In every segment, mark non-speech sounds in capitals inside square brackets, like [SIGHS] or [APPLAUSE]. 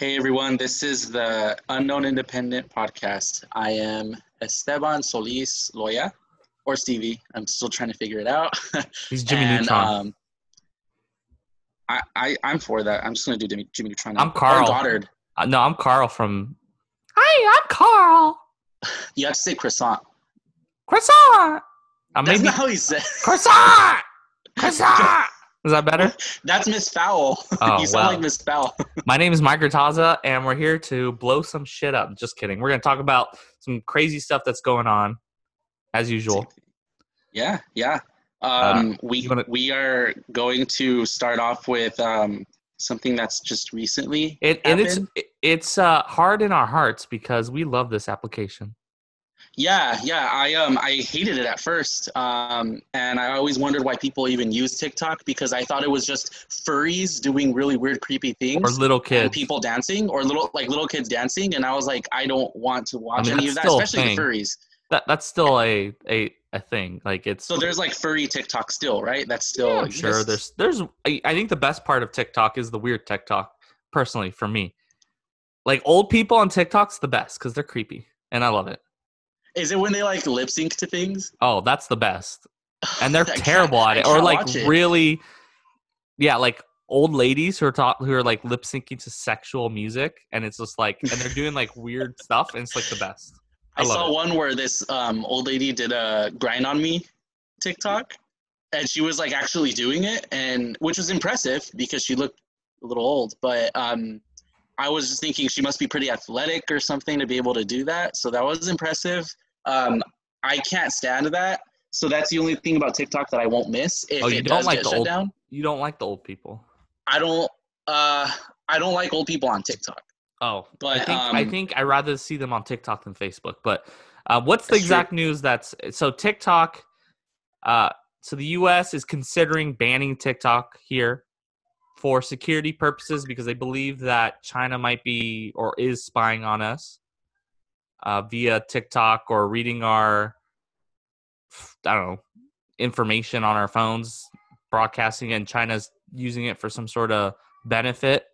Hey everyone, this is the Unknown Independent podcast. I am Esteban Solis Loya, or Stevie. I'm still trying to figure it out. [LAUGHS] He's Jimmy And, Neutron. Um, I, I I'm for that. I'm just gonna do Jimmy, Jimmy Neutron. now. I'm Carl. Or Goddard. Uh, no, I'm Carl from. Hi, I'm Carl. [LAUGHS] You have to say croissant. Croissant. Uh, That's maybe not how he said. croissant. [LAUGHS] Croissant. Is that better? [LAUGHS] That's Miss Fowl. [LAUGHS] Oh, you sound wow. like Miss Fowl. [LAUGHS] My name is Mike Taza, and we're here to blow some shit up. Just kidding. We're gonna talk about some crazy stuff that's going on, as usual. Yeah, yeah. Um, we Uh, you wanna- we are going to start off with um, something that's just recently It, and it's it's uh, hard in our hearts because we love this application. Yeah, yeah. I um I hated it at first. Um and I always wondered why people even use TikTok because I thought it was just furries doing really weird creepy things. Or little and kids. people dancing or little like little kids dancing and I was like I don't want to watch I mean, any of that especially the furries. That that's still a a a thing. Like it's So there's like furry TikTok still, right? That's still Yeah, sure there's there's I, I think the best part of TikTok is the weird TikTok personally for me. Like old people on TikTok's the best cuz they're creepy and I love it. Is it when they like lip sync to things? Oh, that's the best. And they're [SIGHS] terrible at it or like it. really yeah, like old ladies who are talk, who are like lip syncing to sexual music and it's just like and they're doing like weird [LAUGHS] stuff and it's like the best. I, I saw it. one where this um, old lady did a grind on me TikTok, and she was like actually doing it, and which was impressive because she looked a little old. But um, I was just thinking she must be pretty athletic or something to be able to do that. So that was impressive. Um, I can't stand that. So that's the only thing about TikTok that I won't miss if Oh, you it don't like the old- down. You don't like the old people. I don't. Uh, I don't like old people on TikTok. Oh, I But, think I um, think I rather see them on TikTok than Facebook. But uh, what's the That's true. exact news that's so TikTok? Uh, so the U.S. is considering banning TikTok here for security purposes because they believe that China might be or is spying on us uh, via TikTok or reading our I don't know information on our phones, broadcasting, it, and China's using it for some sort of benefit.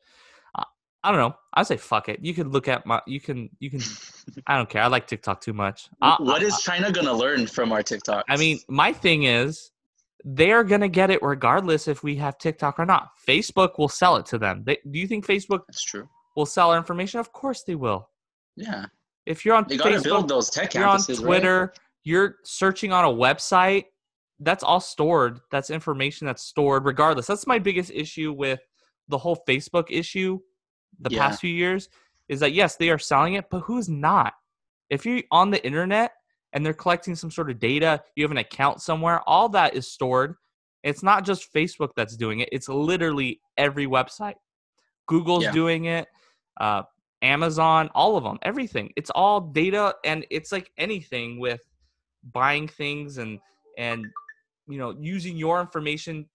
Uh, I don't know. I say fuck it. You can look at my. You can. You can. [LAUGHS] I don't care. I like TikTok too much. I, what I- is China gonna learn from our TikTok? I mean, my thing is, they're gonna get it regardless if we have TikTok or not. Facebook will sell it to them. They, do you think Facebook that's true. will sell our information? Of course they will. Yeah, If you're on they gotta Facebook, build those tech you're on campuses, right? Twitter, you're searching on a website. That's all stored. That's information that's stored regardless. That's my biggest issue with the whole Facebook issue the Yeah. past few years is that yes, they are selling it, but who's not? If you're on the internet and they're collecting some sort of data, you have an account somewhere, all that is stored. It's not just Facebook that's doing it, it's literally every website. Google's Yeah. doing it, uh, Amazon, all of them, everything. It's all data, and it's like anything with buying things and and you know using your information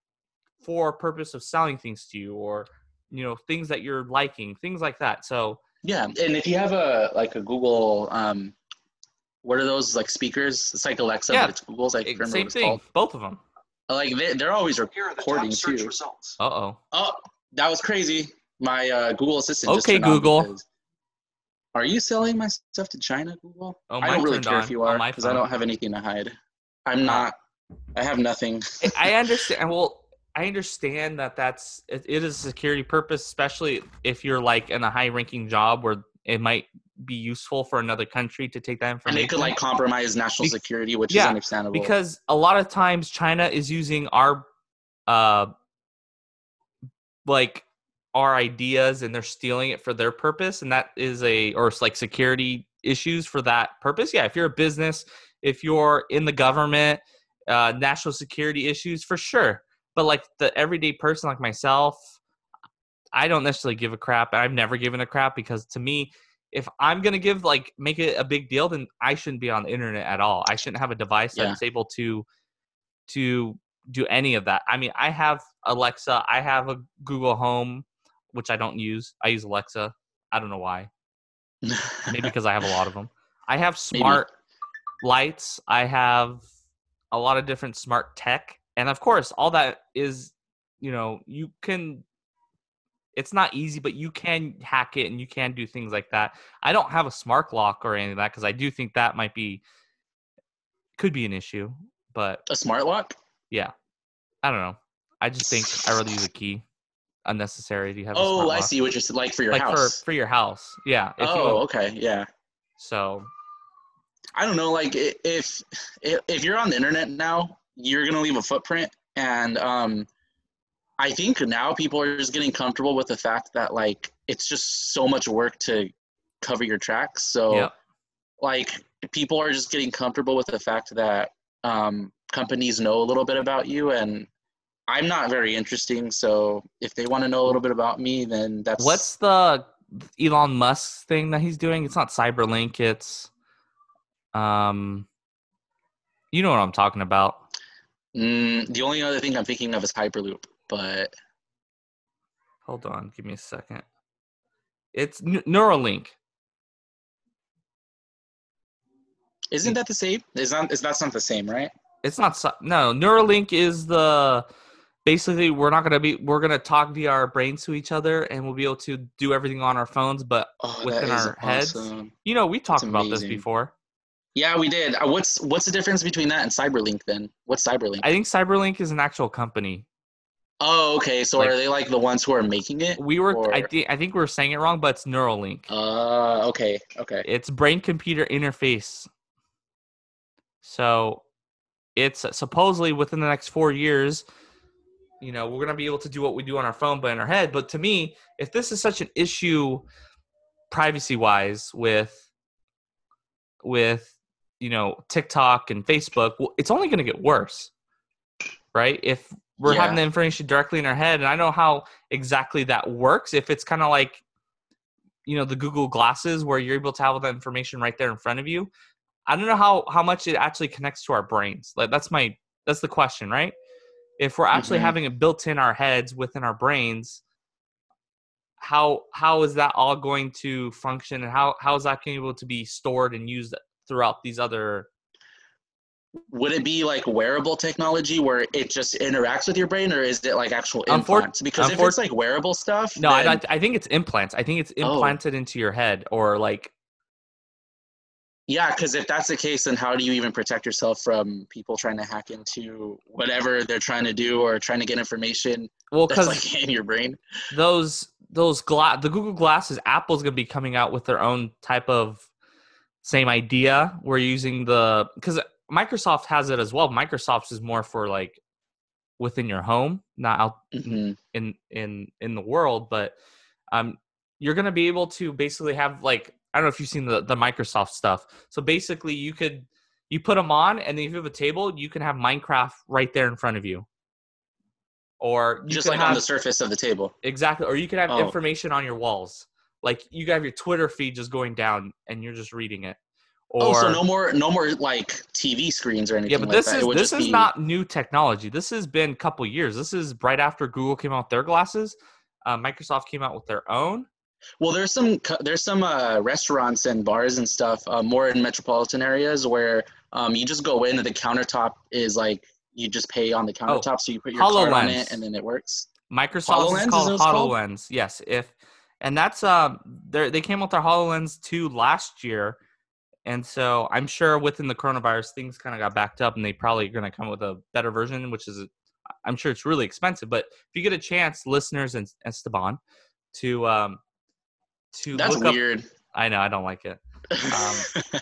for a purpose of selling things to you or you know things that you're liking, things like that. So Yeah, and if you have a like a Google, um, what are those like speakers? It's like Alexa, Yeah. but it's Google's. I it- remember what same it's thing, called. both of them. Like they, they're always Here are the recording top too. results. Uh oh. Oh, that was crazy. My uh, Google Assistant. Okay, turned Google. because- Are you selling my stuff to China, Google? Oh, I don't really care on if you are my because I don't have anything to hide. I'm Uh, not. I have nothing. I understand. Well, I understand that that's it, it is a security purpose, especially if you're like in a high-ranking job where it might be useful for another country to take that information. and it could like compromise national security, which yeah, is understandable. because a lot of times China is using our uh like our ideas and they're stealing it for their purpose and that is a or it's like security issues for that purpose yeah if you're a business if you're in the government uh national security issues for sure but like the everyday person like myself i don't necessarily give a crap i've never given a crap because to me if i'm going to give like make it a big deal then i shouldn't be on the internet at all. I shouldn't have a device Yeah. that's able to to do any of that. I mean i have alexa i have a google home which i don't use. I use alexa. I don't know why. Maybe [LAUGHS] because i have a lot of them i have Maybe. smart lights. I have a lot of different smart tech. And of course all that is you know you can it's not easy, but you can hack it and you can do things like that. I don't have a smart lock or any of that because I do think that might be could be an issue. But A smart lock? yeah, I don't know. I just think I rather use a key. Unnecessary Do you have. a Oh, I see what you're like for your like house. for for your house. Yeah. oh, okay, yeah. so I don't know. Like if if if you're on the internet now, you're gonna leave a footprint, and um, I think now people are just getting comfortable with the fact that like it's just so much work to cover your tracks. So yeah. like people are just getting comfortable with the fact that um, companies know a little bit about you and i'm not very interesting so if they want to know a little bit about me then that's What's the Elon Musk thing that he's doing? It's not Cyberlink. It's um, you know what I'm talking about. mm, the only other thing i'm thinking of is hyperloop but Hold on, give me a second. It's N- Neuralink. isn't that the same is not is that's not the same right It's not no Neuralink is the basically we're not gonna be we're gonna talk via our brains to each other and we'll be able to do everything on our phones. But oh Within our heads? awesome. you know we talked about this before. yeah we did uh, what's what's the difference between that and cyberlink then what's cyberlink I think Cyberlink is an actual company. Oh okay so Like- are they like the ones who are making it We were I think I think we are saying it wrong, but it's Neuralink. uh okay okay It's brain computer interface. So it's supposedly within the next four years, you know, we're going to be able to do what we do on our phone, but in our head. But to me, if this is such an issue privacy wise with, with, you know, TikTok and Facebook, well, it's only going to get worse, right? If we're having the information directly in our head, and I know how exactly that works. If it's kind of like, you know, the Google glasses where you're able to have all that information right there in front of you. I don't know how how much it actually connects to our brains. Like that's my that's the question, right? If we're actually Mhm. having it built in our heads within our brains, how how is that all going to function and how how is that going to be able to be stored and used throughout these other would it be like wearable technology where it just interacts with your brain or is it like actual Unfor- implants because if it's like wearable stuff No, I, then- I I think it's implants. I think it's Oh. implanted into your head or like yeah because if that's the case then how do you even protect yourself from people trying to hack into whatever they're trying to do or trying to get information well cuz like [LAUGHS] in your brain those those glass the Google glasses Apple's going to be coming out with their own type of same idea. We're using the cuz Microsoft has it as well. Microsoft's is more for like within your home, not out hmm in in in the world, but um you're going to be able to basically have like I don't know if you've seen the the Microsoft stuff. So basically you could you put them on and then if you have a table, you can have Minecraft right there in front of you. Or you just like have, on the surface of the table Exactly. Or you can have Oh. information on your walls. Like you have your Twitter feed just going down and you're just reading it. Or oh so no more no more like tv screens or anything yeah, but like this that. Is this is be- not new technology. This has been a couple years. This is right after Google came out with their glasses. Uh, Microsoft came out with their own. Well, there's some there's some uh, restaurants and bars and stuff uh, more in metropolitan areas where um, you just go in and the countertop is like you just pay on the countertop, so you put your card on it and then it works. Microsoft HoloLens, is is called what it's called? Yes, if and that's um they they came with their HoloLens 2 last year. And so I'm sure within the coronavirus things kind of got backed up and they probably are going to come with a better version which is I'm sure it's really expensive, but if you get a chance listeners and Esteban to um to That's look up weird. I know I don't like it. [LAUGHS]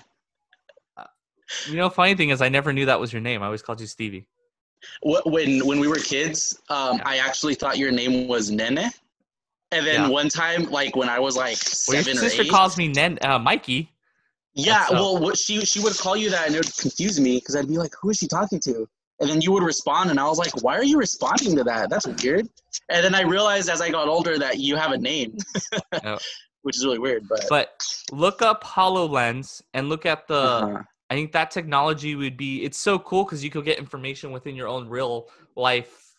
You know funny thing is I never knew that was your name. I always called you Stevie. When when we were kids, um, Yeah. I actually thought your name was Nene. And then Yeah. one time, like when I was like Well, your seven or sister eight, calls me Nen- uh, Mikey. Yeah, well, what she she would call you that, and it would confuse me because I'd be like, "Who is she talking to?" And then you would respond, and I was like, "Why are you responding to that? That's weird." And then I realized as I got older that you have a name, Oh. [LAUGHS] which is really weird. But But look up HoloLens and look at the. uh-huh. I think that technology would be. It's so cool because you could get information within your own real life.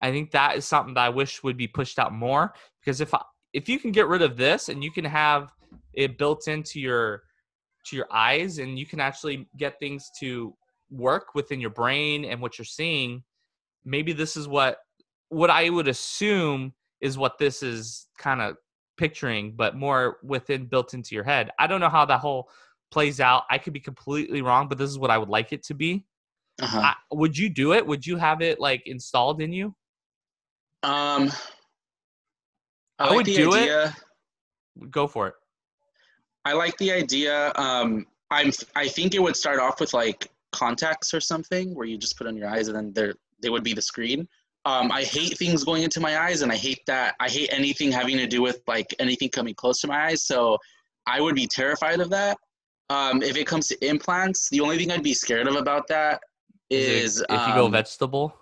I think that is something that I wish would be pushed out more because if I, if you can get rid of this and you can have it built into your to your eyes and you can actually get things to work within your brain and what you're seeing, maybe this is what what I would assume is what this is kind of picturing, but more within built into your head. I don't know how that whole plays out. I could be completely wrong, but this is what I would like it to be. Uh-huh. I, would you do it? Would you have it like installed in you? Um, I, I like would do it. Go for it. I like the idea. Um, I'm. I think it would start off with like contacts or something, where you just put on your eyes and then there they would be the screen. Um, I hate things going into my eyes, and I hate that. I hate anything having to do with like anything coming close to my eyes. So I would be terrified of that. Um, if it comes to implants, the only thing I'd be scared of about that Is is, it- if you go um, vegetable?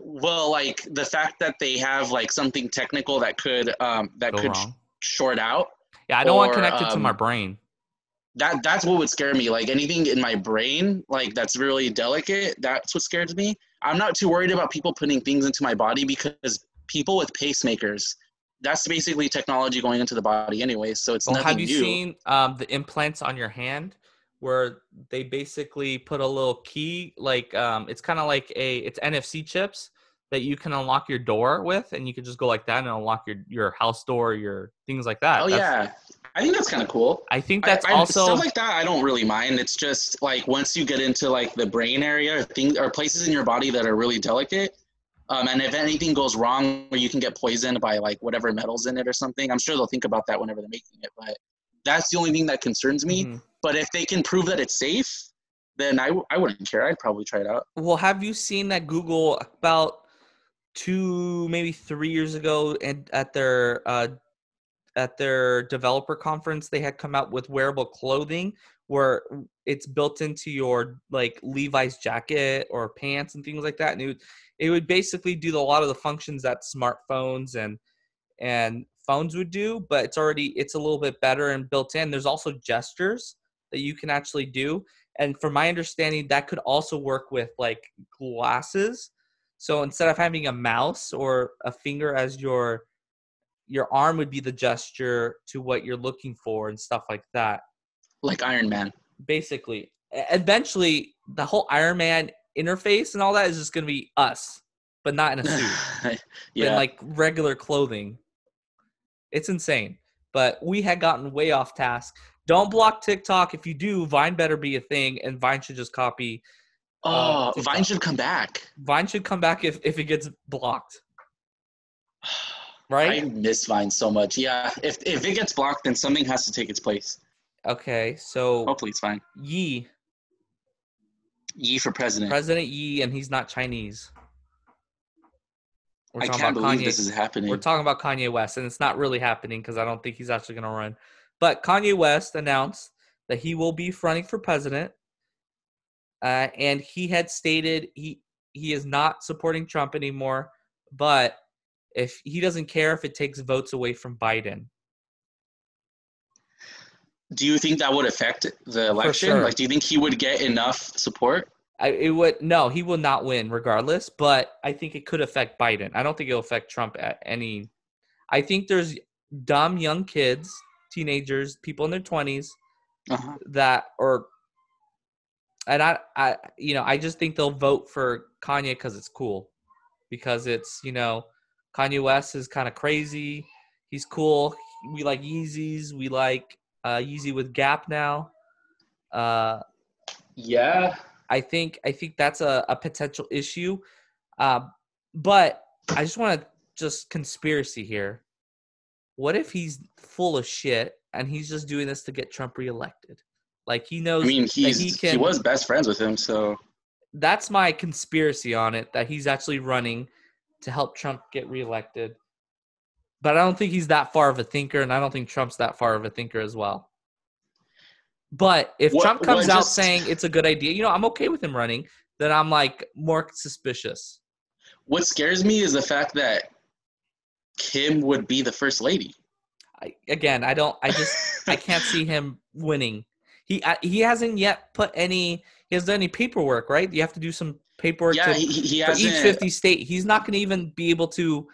well, like the fact that they have like something technical that could um, that Go could sh- short out. Yeah, I don't want or, connected to my um, brain. that that's what would scare me like anything in my brain like that's really delicate that's what scares me i'm not too worried about people putting things into my body because people with pacemakers that's basically technology going into the body anyway so it's Well, nothing have you new seen um, the implants on your hand where they basically put a little key like um, it's kind of like a it's nfc chips that you can unlock your door with and you can just go like that and unlock your your house door your things like that. Oh That's- yeah. I think that's kind of cool. I think that's I, also stuff like that i don't really mind. It's just like once you get into like the brain area things or places in your body that are really delicate um, and if anything goes wrong or you can get poisoned by like whatever metals in it or something i'm sure they'll think about that whenever they're making it but that's the only thing that concerns me. Mhm. but if they can prove that it's safe then I, w- I wouldn't care. I'd probably try it out. Well have you seen that google about two maybe three years ago and at their uh at their developer conference they had come out with wearable clothing where it's built into your like levi's jacket or pants and things like that and it would, it would basically do a lot of the functions that smartphones and and phones would do but it's already it's a little bit better and built in. There's also gestures that you can actually do and from my understanding that could also work with like glasses so instead of having a mouse or a finger as your your arm would be the gesture to what you're looking for and stuff like that. Like iron man. Basically. Eventually the whole iron man interface and all that is just going to be us but not in a suit. [LAUGHS] In yeah. like regular clothing. It's insane. But we had gotten way off task. Don't block tiktok. If you do vine better be a thing and vine should just copy oh TikTok. vine should come back vine should come back if, if it gets blocked Right? i miss vine so much yeah if, if it gets blocked then something has to take its place okay so hopefully it's fine Ye Ye for president. President Ye, and he's not Chinese. We're I can't believe Kanye. this is happening. We're talking about Kanye West, and it's not really happening because I don't think he's actually going to run. But Kanye West announced that he will be running for president, uh, and he had stated he he is not supporting Trump anymore. But if he doesn't care if it takes votes away from Biden, do you think that would affect the election? sure. Like, do you think he would get enough support? I, it would no, he will not win regardless. But I think it could affect Biden. I don't think it'll affect Trump at any. I think there's dumb young kids, teenagers, people in their twenties Uh-huh. that or and I, I you know i just think they'll vote for kanye because it's cool. Because it's you know kanye west is kind of crazy. He's cool. We like yeezys. We like uh yeezy with gap now. Uh Yeah. i think i think that's a, a potential issue. Uh, but i just want to just conspiracy here. What if he's full of shit and he's just doing this to get trump reelected like he knows I mean, he's he he, can- was best friends with him, so that's my conspiracy on it that he's actually running to help Trump get reelected. But I don't think he's that far of a thinker, and I don't think Trump's that far of a thinker as well. But if What- Trump comes what out saying it's a good idea, you know, I'm okay with him running, then I'm like more suspicious. what scares me is the fact that Kim would be the first lady. I, again, I don't, I just, I can't see him winning. He uh, he hasn't yet put any, he hasn't done any paperwork, right? You have to do some paperwork yeah, to he, he for each 50 state he's not going to even be able to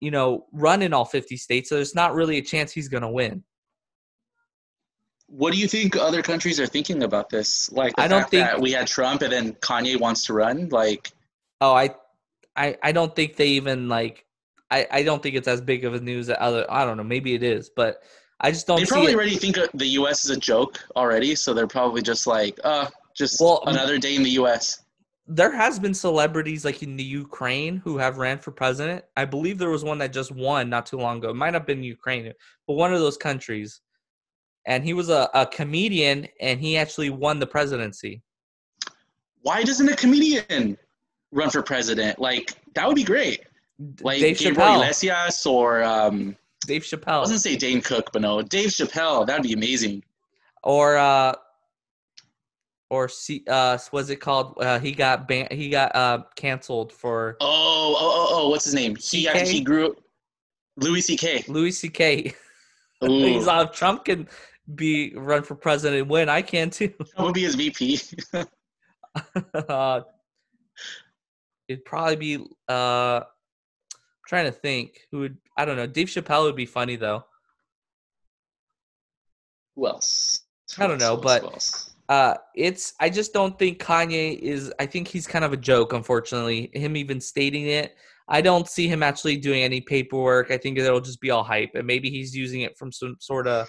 you know run in all 50 states so there's not really a chance he's going to win What do you think other countries are thinking about this? Like I don't think- we had Trump and then Kanye wants to run. Like, oh i I I don't think they even like. I I don't think it's as big of a news that other. I don't know. Maybe it is, but I just don't. They probably already think the U.S. is a joke already, so they're probably just like, uh, just Well, another day in the U.S. there has been celebrities like in the Ukraine who have ran for president. I believe there was one that just won not too long ago. It might have been Ukraine, but one of those countries. And he was a, a comedian and he actually won the presidency. Why doesn't a comedian run for president? Like that would be great. Like Dave Gabriel Chappelle. Iglesias or um, Dave Chappelle. I Chappelle. wasn't say Dane Cook, but no, Dave Chappelle. That'd be amazing. or uh or C, uh what's it called? Uh, he got ban- he got uh canceled for Oh, oh, oh, oh what's his name? He CK? he grew Louis C.K. Louis C.K. [LAUGHS] He's on Trump can be run for president and win. I can too. that would be his VP. [LAUGHS] [LAUGHS] uh, it'd probably be uh trying to think who would I don't know. Dave Chappelle would be funny though. Who else? I don't know, else? but- Uh it's I just don't think Kanye is I think he's kind of a joke, unfortunately. Him even stating it. I don't see him actually doing any paperwork. I think it'll just be all hype. And maybe he's using it from some sort of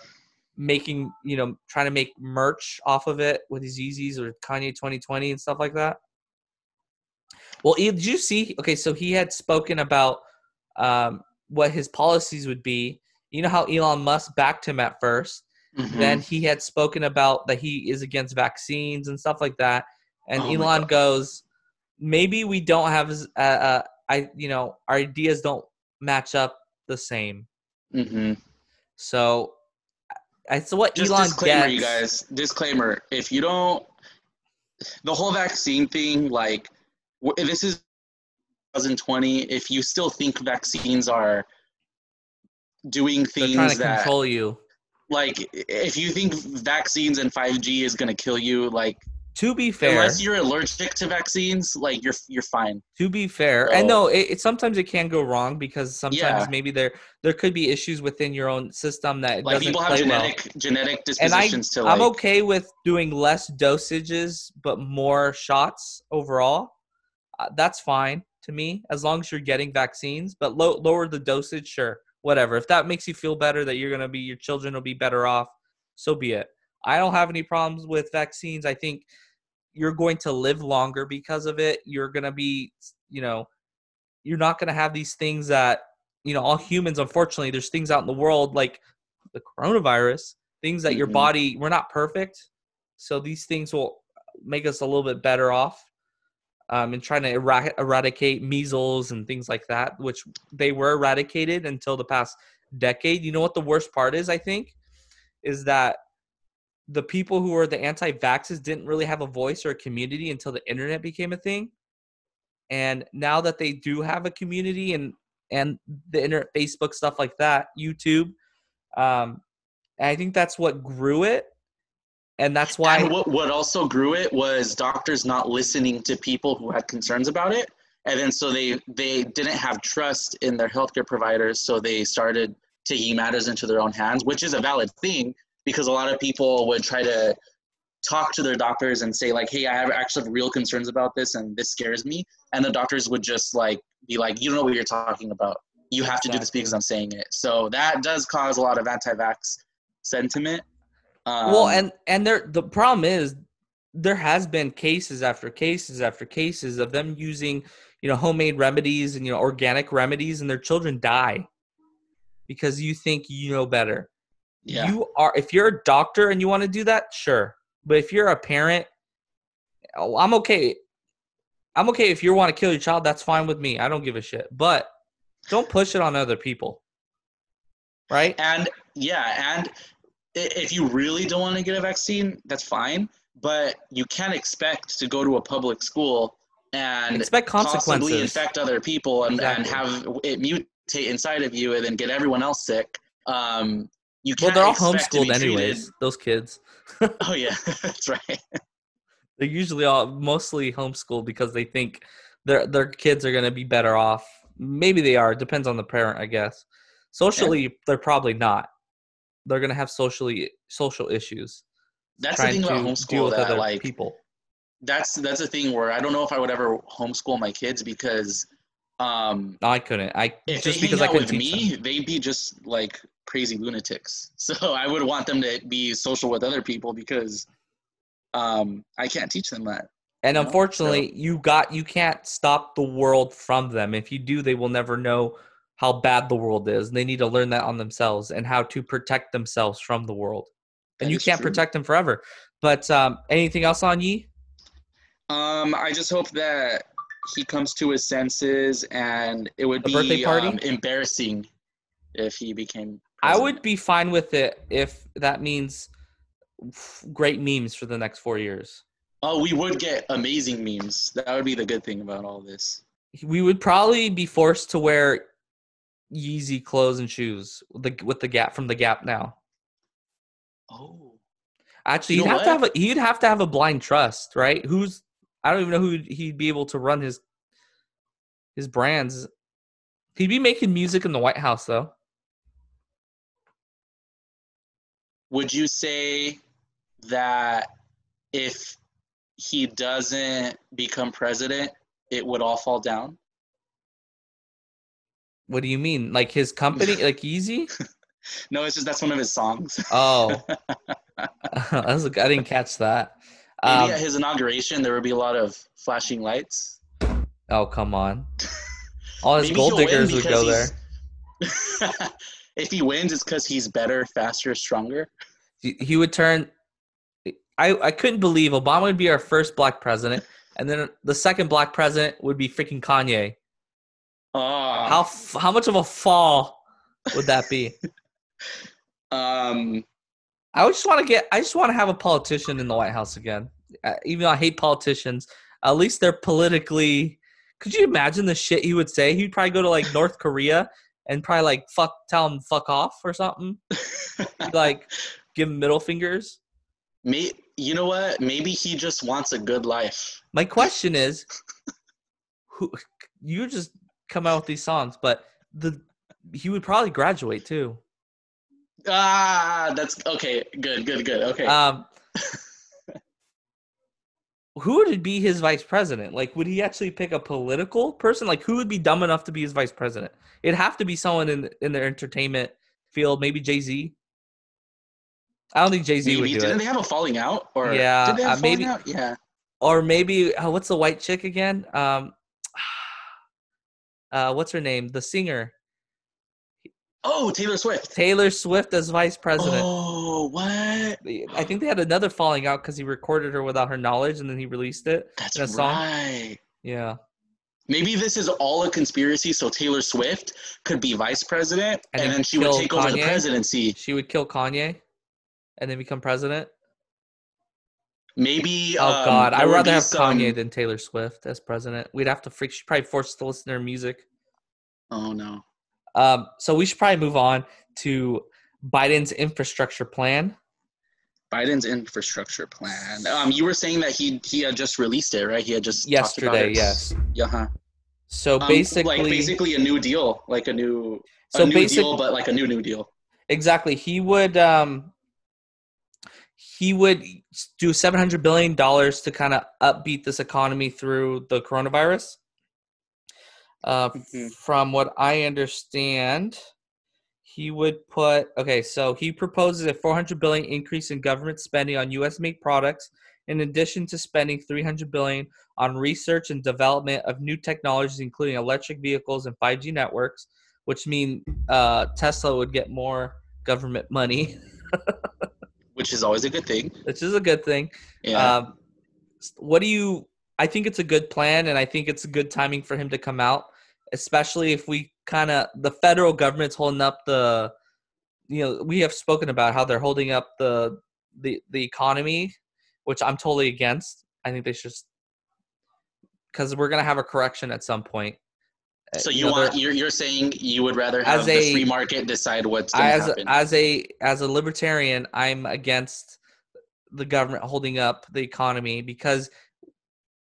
making, you know, trying to make merch off of it with his Yeezys or Kanye 2020 and stuff like that. Well, did you see? Okay, so he had spoken about um, what his policies would be. You know how Elon Musk backed him at first. Mhm. Then he had spoken about that he is against vaccines and stuff like that. And Oh Elon goes, maybe we don't have as uh, uh, I you know our ideas don't match up the same. Mhm. So I so what Just Elon disclaimer, gets. you guys. Disclaimer: If you don't, the whole vaccine thing, like this is 2020. If you still think vaccines are doing things to that, control you. like, if you think vaccines and 5G is gonna kill you, like, To be fair, unless you're allergic to vaccines, like, you're you're fine. To be fair, and no, it, it sometimes it can go wrong because sometimes Yeah. maybe there there could be issues within your own system that Like, doesn't people have play well. genetic genetic And I dispositions to like. I'm okay with doing less dosages but more shots overall. Uh, that's fine to me as long as you're getting vaccines. But low, lower the dosage, sure, whatever. If that makes you feel better that you're gonna be your children will be better off, so be it. I don't have any problems with vaccines. I think you're going to live longer because of it. You're gonna be, you know, you're not gonna have these things that you know all humans. Unfortunately, there's things out in the world like the coronavirus, things that your Mhm. body. We're not perfect, so these things will make us a little bit better off. Um, in trying to era- eradicate measles and things like that, which they were eradicated until the past decade. You know what the worst part is? I think is that the people who were the anti-vaxxers didn't really have a voice or a community until the internet became a thing. And now that they do have a community and and the internet, Facebook stuff like that, YouTube, um, I think that's what grew it, and that's why. And what, what also grew it was doctors not listening to people who had concerns about it. And then so they, they didn't have trust in their healthcare providers. So they started taking matters into their own hands, which is a valid thing because a lot of people would try to talk to their doctors and say like, hey, I have actually real concerns about this and this scares me. And the doctors would just like be like, you don't know what you're talking about. You have to do this because I'm saying it. So that does cause a lot of anti-vax sentiment. Um, well, and and there the problem is there has been cases after cases after cases of them using you know homemade remedies and you know organic remedies and their children die because you think you know better. yeah. You are if you're a doctor and you want to do that, sure. But if you're a parent, oh, I'm okay. I'm okay if you want to kill your child. That's fine with me. I don't give a shit. But don't push it on other people. Right? And yeah, and if you really don't want to get a vaccine, that's fine. But you can't expect to go to a public school and Expect possibly infect other people and, and have it mutate inside of you and then get everyone else sick. Um, you can't well, they're all homeschooled anyways. Those kids. [LAUGHS] Oh yeah, [LAUGHS] that's right. They're usually all mostly homeschooled because they think their their kids are going to be better off. Maybe they are. It depends on the parent, I guess. Socially, they're probably not. They're going to have socially social issues. That's the thing about homeschool with that other like people. that's that's a thing where I don't know if I would ever homeschool my kids because Um, I couldn't. I if just they because hang out couldn't with me, them. they'd be just like crazy lunatics. [LAUGHS] So I would want them to be social with other people because um, I can't teach them that. And know, unfortunately, you got you can't stop the world from them. If you do, they will never know how bad the world is. They need to learn that on themselves and how to protect themselves from the world. And you can't true. protect them forever. But um, anything else on Ye? Um, I just hope that he comes to his senses, and it would A be birthday party? Um, embarrassing if he became. I would be fine with it if that means great memes for the next four years. Oh, we would get amazing memes. That would be the good thing about all this. We would probably be forced to wear Yeezy clothes and shoes with the, with the gap from the Gap now. Oh. Actually, You he'd have to have what? a, he'd have to have a blind trust, right? Who's I don't even know who he'd be able to run his his brands. He'd be making music in the White House though. Would you say that if he doesn't become president, it would all fall down? What do you mean? Like his company, [LAUGHS] like Yeezy? No, it's just that's one of his songs. Oh, [LAUGHS] [LAUGHS] I didn't catch that. Maybe Um, at his inauguration, there would be a lot of flashing lights. oh come on! All his gold diggers would go there. if he wins, it's because he's better, faster, stronger. He, he would turn. I I couldn't believe Obama would be our first black president, and then the second black president would be freaking Kanye. Oh, How f- how much of a fall would that be? [LAUGHS] um, I just want to get. I just want to have a politician in the White House again. Uh, even though I hate politicians, at least they're politically. Could you imagine the shit he would say? He'd probably go to like North Korea and probably like fuck, tell him fuck off or something. [LAUGHS] Like give him middle fingers. may, you know what? Maybe he just wants a good life. My question is, who you just come out with these songs, but the he would probably graduate too. Ah, that's okay. Good, good, good. Okay. Um, [LAUGHS] who would be his vice president? Like, would he actually pick a political person? Like, who would be dumb enough to be his vice president? It'd have to be someone in in their entertainment field. Maybe Jay Z. I don't think Jay Z would do didn't it. they have a falling out? Or Yeah, did they have uh, maybe- out? Yeah. Or maybe uh, what's the white chick again? Um, uh, what's her name? The singer Oh, Taylor Swift. Taylor Swift as vice president. Oh, what? I think they had another falling out because he recorded her without her knowledge, and then he released it. That's in a song. right. Yeah, Maybe this is all a conspiracy, so Taylor Swift could be vice president, And and, then she would take over the presidency. she would kill Kanye, and then become president. Maybe. Oh um, God, I'd rather have some- Kanye than Taylor Swift as president. We'd have to freak. She'd probably force us to listen to her music. Oh no. Um, so we should probably move on to Biden's infrastructure plan. Biden's infrastructure plan. Um, you were saying that he he had just released it, right? He had just Yesterday, yes. Yeah. huh. So Um, basically, like basically a new deal, like a new so a new basic, deal, but like a new new deal. exactly. He would um, he would do seven hundred billion dollars to kind of upbeat this economy through the coronavirus. Uh, Mhm. From what I understand, he would put okay. So he proposes a four hundred billion increase in government spending on U.S. made products, in addition to spending three hundred billion on research and development of new technologies, including electric vehicles and five G networks. Which mean uh, Tesla would get more government money, [LAUGHS] which is always a good thing. which is a good thing. Yeah. Um, what do you? I think it's a good plan, and I think it's a good timing for him to come out, especially if we kind of the federal government's holding up the. You know, we have spoken about how they're holding up the the the economy, which I'm totally against. I think they should, because we're gonna have a correction at some point. Uh, so you you know, want you're you're saying you would rather have a- the free market decide what's going as happen? a, as a as a libertarian, I'm against the government holding up the economy because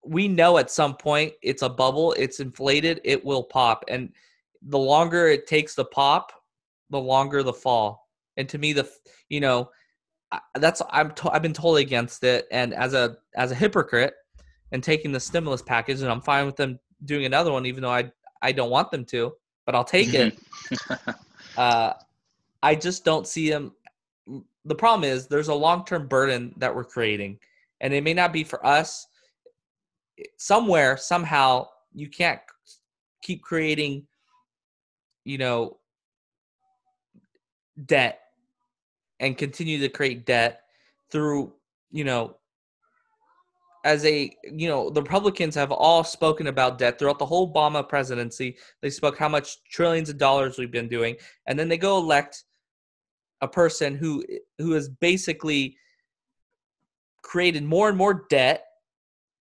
we know at some point it's a bubble, it's inflated, it will pop, and the longer it takes to pop, the longer the fall. And to me, the you know that's I'm to, I've been totally against it, and as a as a hypocrite and taking the stimulus package, and I'm fine with them doing another one, even though I I don't want them to, but I'll take it. [LAUGHS] uh, I just don't see them. The problem is there's a long term burden that we're creating, and it may not be for us. Somewhere, somehow, you can't keep creating, you know, debt and continue to create debt through, you know, as a you know the republicans have all spoken about debt throughout the whole obama presidency. They spoke how much trillions of dollars we've been doing. And then they go elect a person who who has basically created more and more debt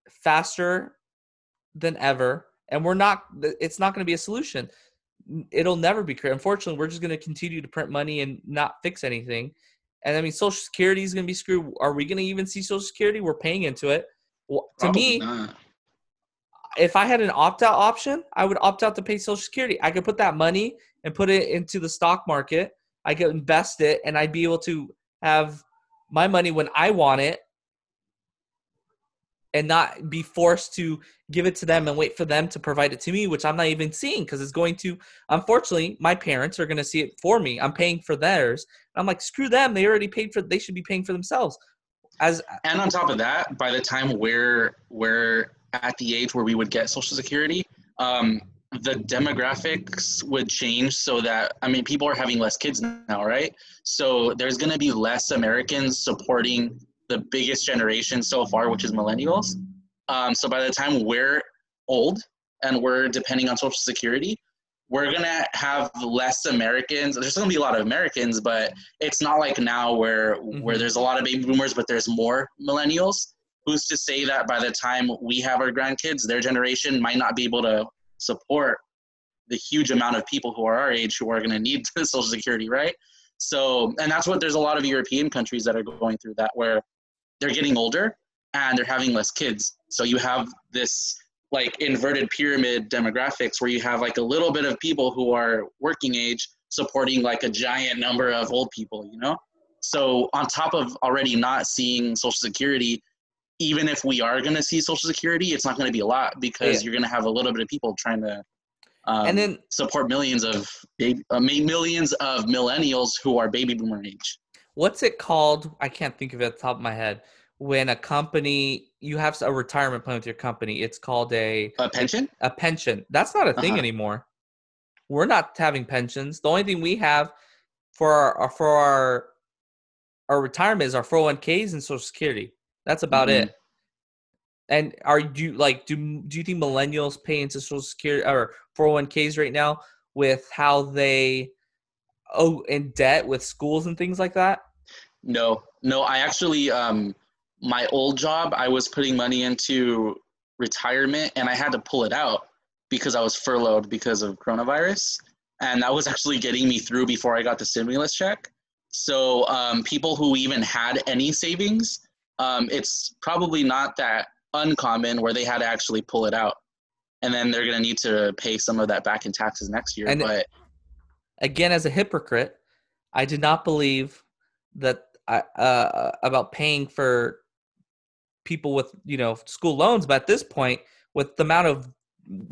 faster than ever. And we're not it's not going to be a solution. It'll never be created unfortunately we're just going to continue to print money and not fix anything. And i mean social security is going to be screwed. Are we going to even see social security? We're paying into it well, to me not. if i had an opt-out option i would opt out to pay social security i could put that money and put it into the stock market I could invest it and I'd be able to have my money when I want it and not be forced to give it to them and wait for them to provide it to me, which I'm not even seeing because it's going to, unfortunately, my parents are going to see it for me. I'm paying for theirs. I'm like, screw them. They already paid for, they should be paying for themselves. As and on top of that, by the time we're we're at the age where we would get Social Security, um, the demographics would change so that I mean people are having less kids now, right? So there's going to be less Americans supporting the biggest generation so far, which is millennials. Um, so by the time we're old and we're depending on Social Security, we're gonna have less Americans. There's gonna be a lot of Americans, but it's not like now where mm-hmm. where there's a lot of baby boomers, but there's more millennials. Who's to say that by the time we have our grandkids, their generation might not be able to support the huge amount of people who are our age who are going to need [LAUGHS] social security right so and that's what there's a lot of european countries that are going through that where they're getting older and they're having less kids so you have this like inverted pyramid demographics where you have like a little bit of people who are working age supporting like a giant number of old people you know so on top of already not seeing social security even if we are going to see Social Security, it's not going to be a lot because yeah. you're going to have a little bit of people trying to um, and then support millions of baby, uh, millions of millennials who are baby boomer age. What's it called? I can't think of it at the top of my head. When a company you have a retirement plan with your company, it's called a a pension. A pension. That's not a thing uh-huh. anymore. We're not having pensions. The only thing we have for our for our our retirement is our 401ks and Social Security. That's about mm-hmm. it. And are you like do do you think millennials pay into Social Security or 401ks right now with how they oh in debt with schools and things like that? No, no. I actually um my old job I was putting money into retirement and I had to pull it out because I was furloughed because of coronavirus, and that was [LAUGHS] actually getting me through before I got the stimulus check. So um, people who even had any savings um, it's probably not that uncommon where they had to actually pull it out and then they're going to need to pay some of that back in taxes next year and but again as a hypocrite i did not believe that I, uh, about paying for people with you know school loans but at this point with the amount of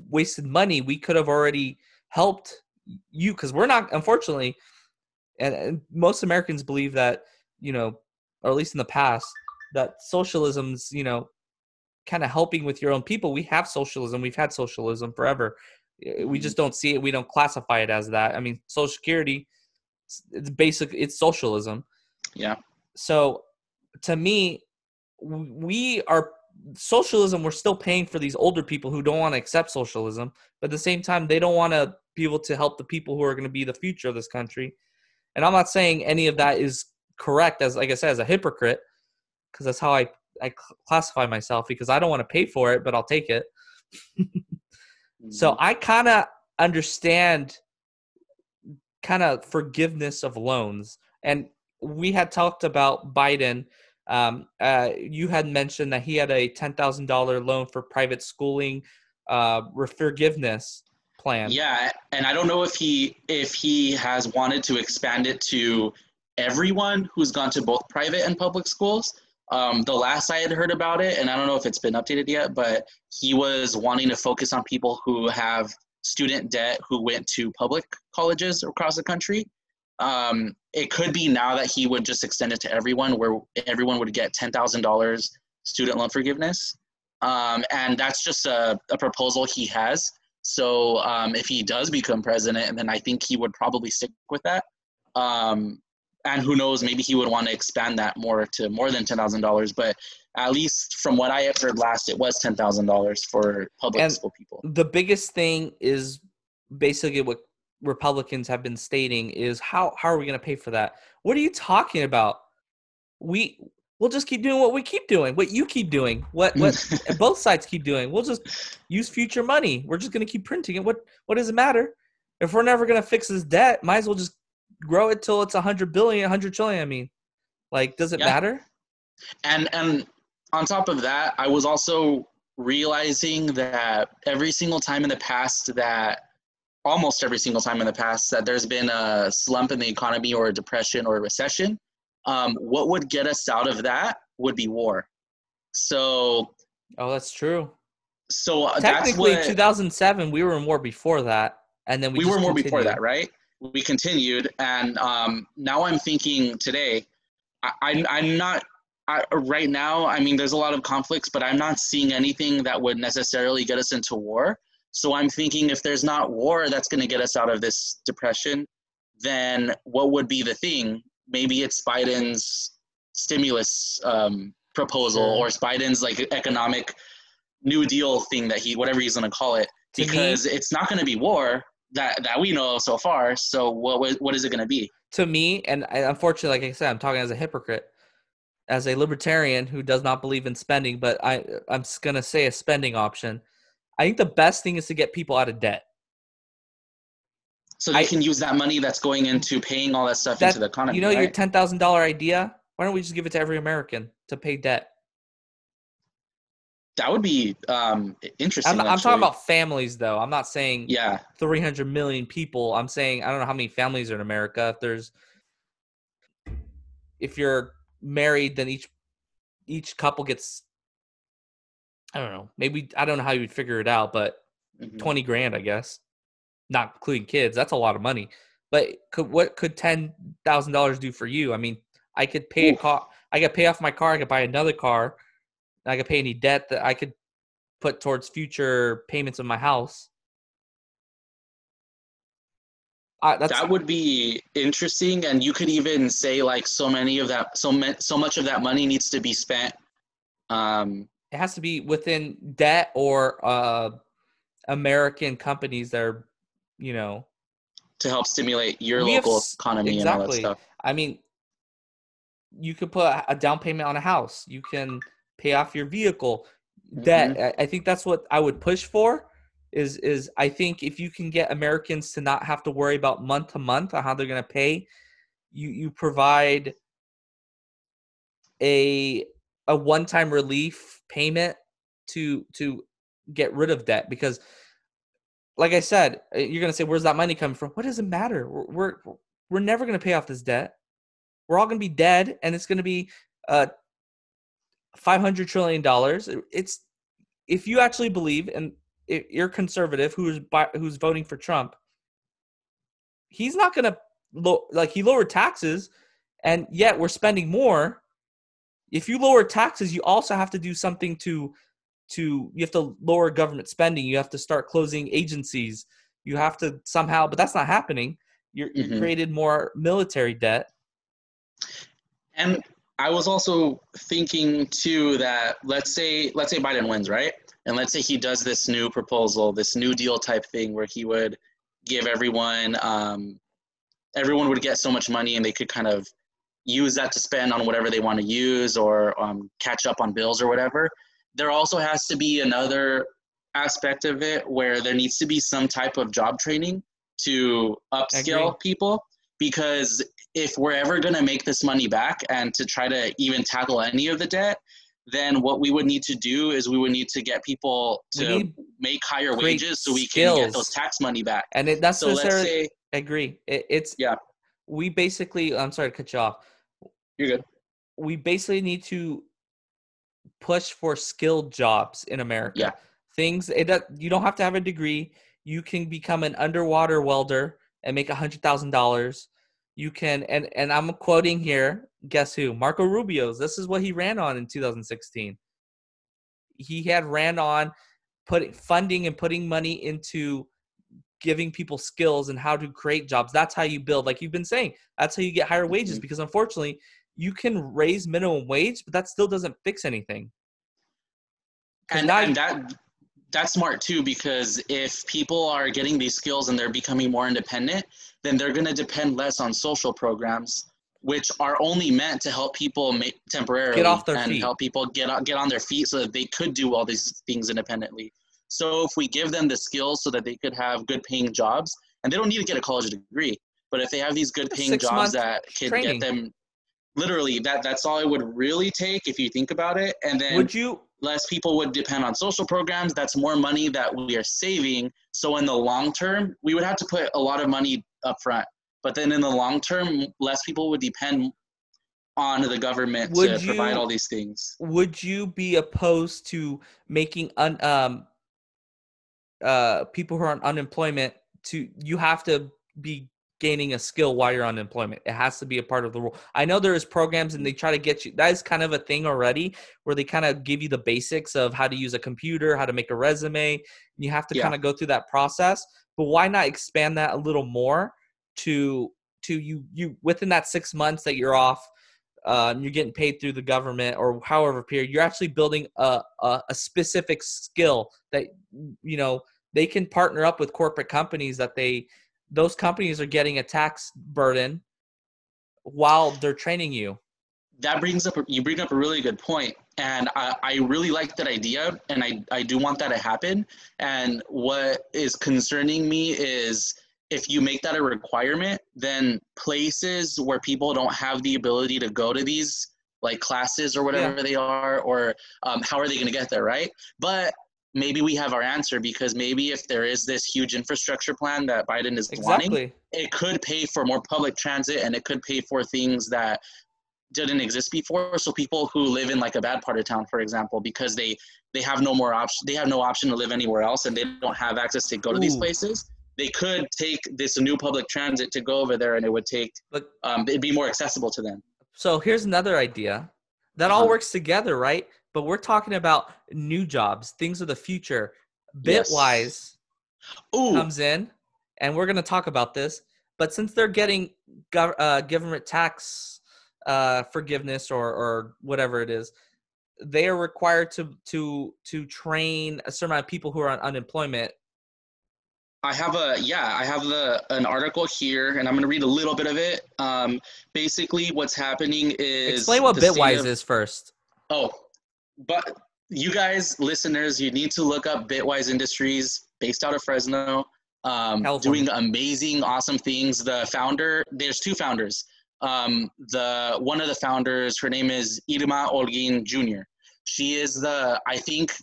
wasted money we could have already helped you because we're not unfortunately and, and most americans believe that you know or at least in the past that socialism's you know kind of helping with your own people. We have socialism. We've had socialism forever. We mm-hmm. just don't see it. We don't classify it as that. I mean social security it's basic it's socialism. Yeah. So to me we are socialism we're still paying for these older people who don't want to accept socialism but at the same time they don't want to be able to help the people who are going to be the future of this country and i'm not saying any of that is correct as like i said as a hypocrite because that's how I I classify myself because I don't want to pay for it, but I'll take it. [LAUGHS] so mm-hmm. I kind of understand kind of forgiveness of loans, and we had talked about Biden. Um, uh, you had mentioned that he had a ten thousand dollar loan for private schooling uh, forgiveness plan. Yeah, and I don't know if he if he has wanted to expand it to everyone who's gone to both private and public schools um, the last I had heard about it, and I don't know if it's been updated yet, but he was wanting to focus on people who have student debt who went to public colleges across the country. Um, it could be now that he would just extend it to everyone, where everyone would get ten thousand dollars student loan forgiveness, um, and that's just a, a proposal he has. So um, if he does become president, then I think he would probably stick with that. Um, and who knows, maybe he would want to expand that more to more than ten thousand dollars. But at least from what I had heard last, it was ten thousand dollars for public And school people. The biggest thing is basically what Republicans have been stating is how how are we going to pay for that? What are you talking about? We we'll just keep doing what we keep doing, what you keep doing, what what [LAUGHS] both sides keep doing. We'll just use future money. We're just going to keep printing it. What what does it matter? If we're never going to fix this debt, might as well just grow it till it's a hundred billion, a hundred trillion. I mean, like, does it Yeah. matter? and and on top of that i was also realizing that every single time in the past that almost every single time in the past that there's been a slump in the economy or a depression or a recession um, what would get us out of that would be war. So Oh, that's true. so Technically, what 2007, we were in war before that, and then we, we, were more before that right? We continued and um, now i'm thinking today I, I'm, I'm not I, right now i mean there's a lot of conflicts but i'm not seeing anything that would necessarily get us into war so i'm thinking if there's not war that's going to get us out of this depression then what would be the thing maybe it's biden's stimulus um, proposal or biden's like economic new deal thing that he whatever he's going to call it To me- because it's not going to be war that that we know of so far. So what what is it going to be? to me, and I, unfortunately, like I said, I'm talking as a hypocrite, as a libertarian who does not believe in spending, but I I'm gonna say a spending option. I think the best thing is to get people out of debt. So they I- can use that money that's going into paying all that stuff That- into the economy. you know your ten thousand dollar idea. Why don't we just give it to every American to pay debt? that would be um, interesting. I'm, I'm talking about families, though. I'm not saying yeah. 300 million people. I'm saying I don't know how many families are in America. If there's if you're married, then each each couple gets I don't know. Maybe I don't know how you would figure it out, but Mhm. 20 grand, I guess. Not including kids. That's a lot of money. But could what could $10,000 do for you? I mean, I could pay a car I could pay off my car, I could buy another car. I could pay any debt that I could put towards future payments of my house. I, that's that would be interesting, and you could even say like so many of that, so ma- so much of that money needs to be spent. Um, it has to be within debt or uh, American companies that are, you know, to help stimulate your have local s- economy and all that exactly. stuff. I mean, you could put a down payment on a house. You can pay off your vehicle. Debt. Mm-hmm. I I think that's what I would push for. Is is I think if you can get Americans to not have to worry about month to month on how they're going to pay, you you provide a a one time relief payment to to get rid of debt because like I said, uh, you're gonna say, "Where's that money coming from?" What does it matter? We're we're, we're never gonna pay off this debt. We're all gonna be dead, and it's gonna be uh, five hundred trillion dollars. It's if you actually believe, and you're conservative who's who's voting for Trump, he's not gonna lo- like he lowered taxes, and yet we're spending more. If you lower taxes, you also have to do something to to you have to lower government spending you have to start closing agencies you have to somehow but that's not happening you're, you Mhm. created more military debt And I was also thinking too that let's say let's say Biden wins, right? And let's say he does this new proposal, this New Deal type thing, where he would give everyone, um, everyone would get so much money, and they could kind of use that to spend on whatever they want to use or um, catch up on bills or whatever. There also has to be another aspect of it where there needs to be some type of job training to upskill people because if we're ever going to make this money back and to try to even tackle any of the debt then what we would need to do is we would need to get people to make higher wages so we can get those tax money back. And it that's so let's necessarily say agree. It, it's Yeah. we basically i'm sorry to cut you off you're good we basically need to push for skilled jobs in america Yeah. things it you don't have to have a degree you can become an underwater welder and make a hundred thousand dollars. You can and and I'm quoting here. Guess who? Marco Rubio's. This is what he ran on in 2016. He had ran on putting funding and putting money into giving people skills and how to create jobs. That's how you build. Like you've been saying, that's how you get higher wages. Mhm. Because unfortunately, you can raise minimum wage, but that still doesn't fix anything. and, and you- that that's smart too because if people are getting these skills and they're becoming more independent then they're going to depend less on social programs which are only meant to help people make temporarily get off their and feet. help people get on, get on their feet so that they could do all these things independently so if we give them the skills so that they could have good paying jobs and they don't need to get a college degree but if they have these good paying jobs that can training. get them literally that that's all it would really take if you think about it and then would you less people would depend on social programs. That's more money that we are saving. So in the long term, we would have to put a lot of money up front. But then in the long term, less people would depend on the government Would to provide you- all these things. would you be opposed to making un, um uh people who are on unemployment to you have to be gaining a skill while you're on unemployment it has to be a part of the rule i know there is programs and they try to get you that is kind of a thing already where they kind of give you the basics of how to use a computer how to make a resume you have to Yeah. kind of go through that process but why not expand that a little more to to you you within that six months that you're off uh, you're getting paid through the government or however period, you're actually building a, a, a specific skill that you know they can partner up with corporate companies that they those companies are getting a tax burden while they're training you. That brings up you bring up a really good point, and I, I really like that idea, and I, I do want that to happen. And what is concerning me is if you make that a requirement, then places where people don't have the ability to go to these like classes or whatever they are, or um, how are they going to get there, right? But maybe we have our answer because maybe if there is this huge infrastructure plan that Biden is wanting, it could pay for more public transit and it could pay for things that didn't exist before so people who live in like a bad part of town for example because they they have no more option they have no option to live anywhere else and they don't have access to go to these places they could take this new public transit to go over there and it would take But um, it'd be more accessible to them so here's another idea. That all Uh-huh. works together, right? But we're talking about new jobs, things of the future. Yes. Bitwise Ooh, comes in, and we're going to talk about this. But since they're getting gov- uh, government tax uh, forgiveness or or whatever it is, they are required to to to train a certain amount of people who are on unemployment. I have a yeah, I have the an article here, and I'm gonna read a little bit of it. Um, basically, what's happening is Explain what Bitwise of- is first. Oh, but you guys, listeners, you need to look up Bitwise Industries, based out of Fresno, um, doing amazing, awesome things. The founder, there's two founders. Um, the one of the founders, her name is Irma Olguin Jr. She is the, I think,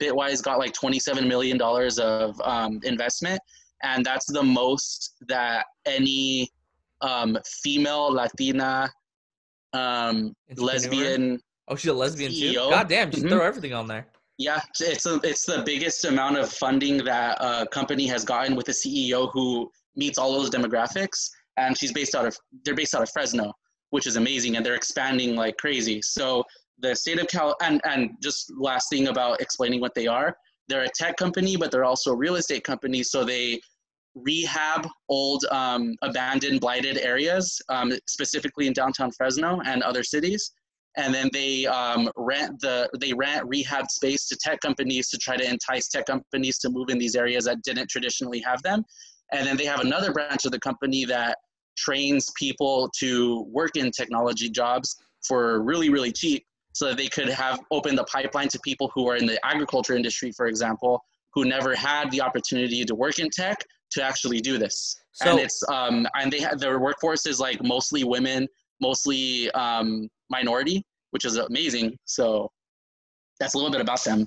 Bitwise got like 27 million dollars of um, investment, and that's the most that any um, female Latina um, lesbian Oh, she's a lesbian too. CEO. God damn, just Mhm. throw everything on there. Yeah, it's a, it's the biggest amount of funding that a company has gotten with a CEO who meets all those demographics, and she's based out of they're based out of Fresno, which is amazing, and they're expanding like crazy. So the state of Cal and and just last thing about explaining what they are, they're a tech company, but they're also a real estate company. So they rehab old um, abandoned blighted areas um, specifically in downtown fresno and other cities and then they um, rent the they rent rehab space to tech companies to try to entice tech companies to move in these areas that didn't traditionally have them. And then they have another branch of the company that trains people to work in technology jobs for really really cheap so that they could have opened the pipeline to people who are in the agriculture industry for example who never had the opportunity to work in tech to actually do this. So- and it's um and they have their workforce is like mostly women mostly um minority which is amazing so that's a little bit about them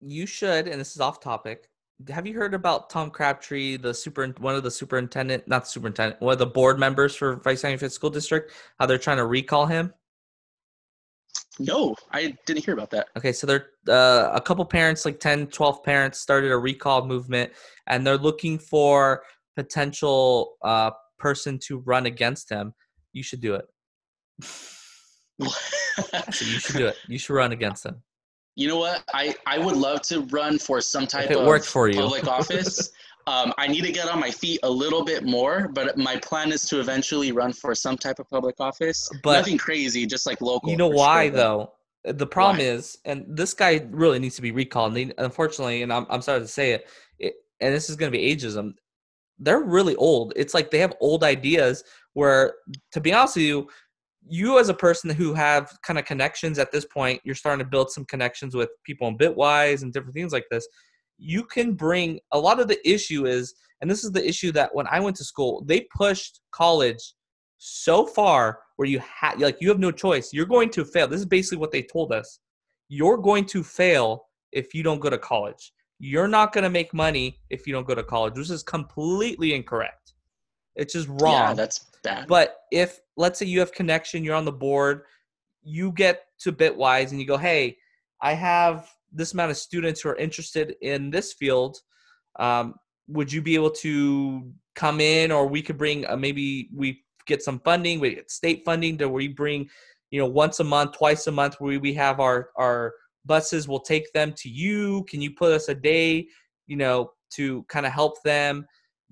You should, and this is off topic. Have you heard about Tom Crabtree, the super one of the superintendent, not superintendent, one of the board members for Vice County Fifth School District? How they're trying to recall him? No, I didn't hear about that. Okay, so there uh, a couple parents, like 10, 12 parents, started a recall movement, and they're looking for potential uh, person to run against him. You should do it. [LAUGHS] Said you should do it. You should run against them. You know what? I, I would love to run for some type it of worked for you. public office. [LAUGHS] Um, I need to get on my feet a little bit more, but my plan is to eventually run for some type of public office. But- Nothing crazy, just like local. You know why sure, though? The problem Why? is, and this guy really needs to be recalled. And unfortunately, and I'm I'm sorry to say it, it and this is going to be ageism. They're really old. It's like they have old ideas. Where, to be honest with you, you as a person who have kind of connections at this point, you're starting to build some connections with people in Bitwise and different things like this. You can bring a lot of the issue is, and this is the issue that when I went to school, they pushed college so far where you have like you have no choice. You're going to fail. This is basically what they told us. You're going to fail if you don't go to college. You're not going to make money if you don't go to college. This is completely incorrect. It's just wrong. Yeah, that's bad. But if let's say you have connection, you're on the board, you get to Bitwise and you go, "Hey, I have this amount of students who are interested in this field. Um, would you be able to come in, or we could bring uh, maybe we get some funding, we get state funding to where we bring, you know, once a month, twice a month, where we have our our buses. We'll take them to you. Can you put us a day, you know, to kind of help them?"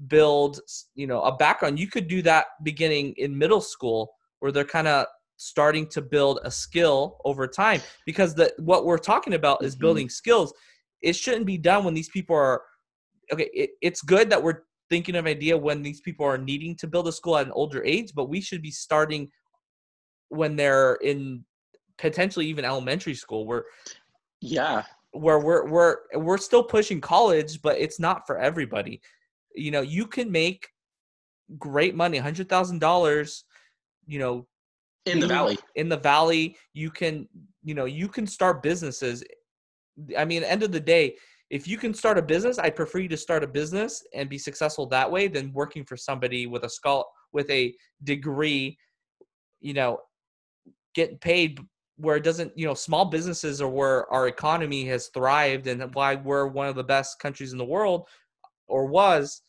Build you know a background you could do that beginning in middle school where they're kind of starting to build a skill over time because the what we're talking about is Mhm. building skills it shouldn't be done when these people are okay it, it's good that we're thinking of an idea when these people are needing to build a school at an older age but we should be starting when they're in potentially even elementary school where yeah, where we're we're we're still pushing college, but it's not for everybody. You know, you can make great money, hundred thousand dollars. You know, in the valley. in the valley, you can you know you can start businesses. I mean, end of the day, if you can start a business, I prefer you to start a business and be successful that way than working for somebody with a skull with a degree. You know, getting paid where it doesn't you know small businesses are where our economy has thrived and why we're one of the best countries in the world or was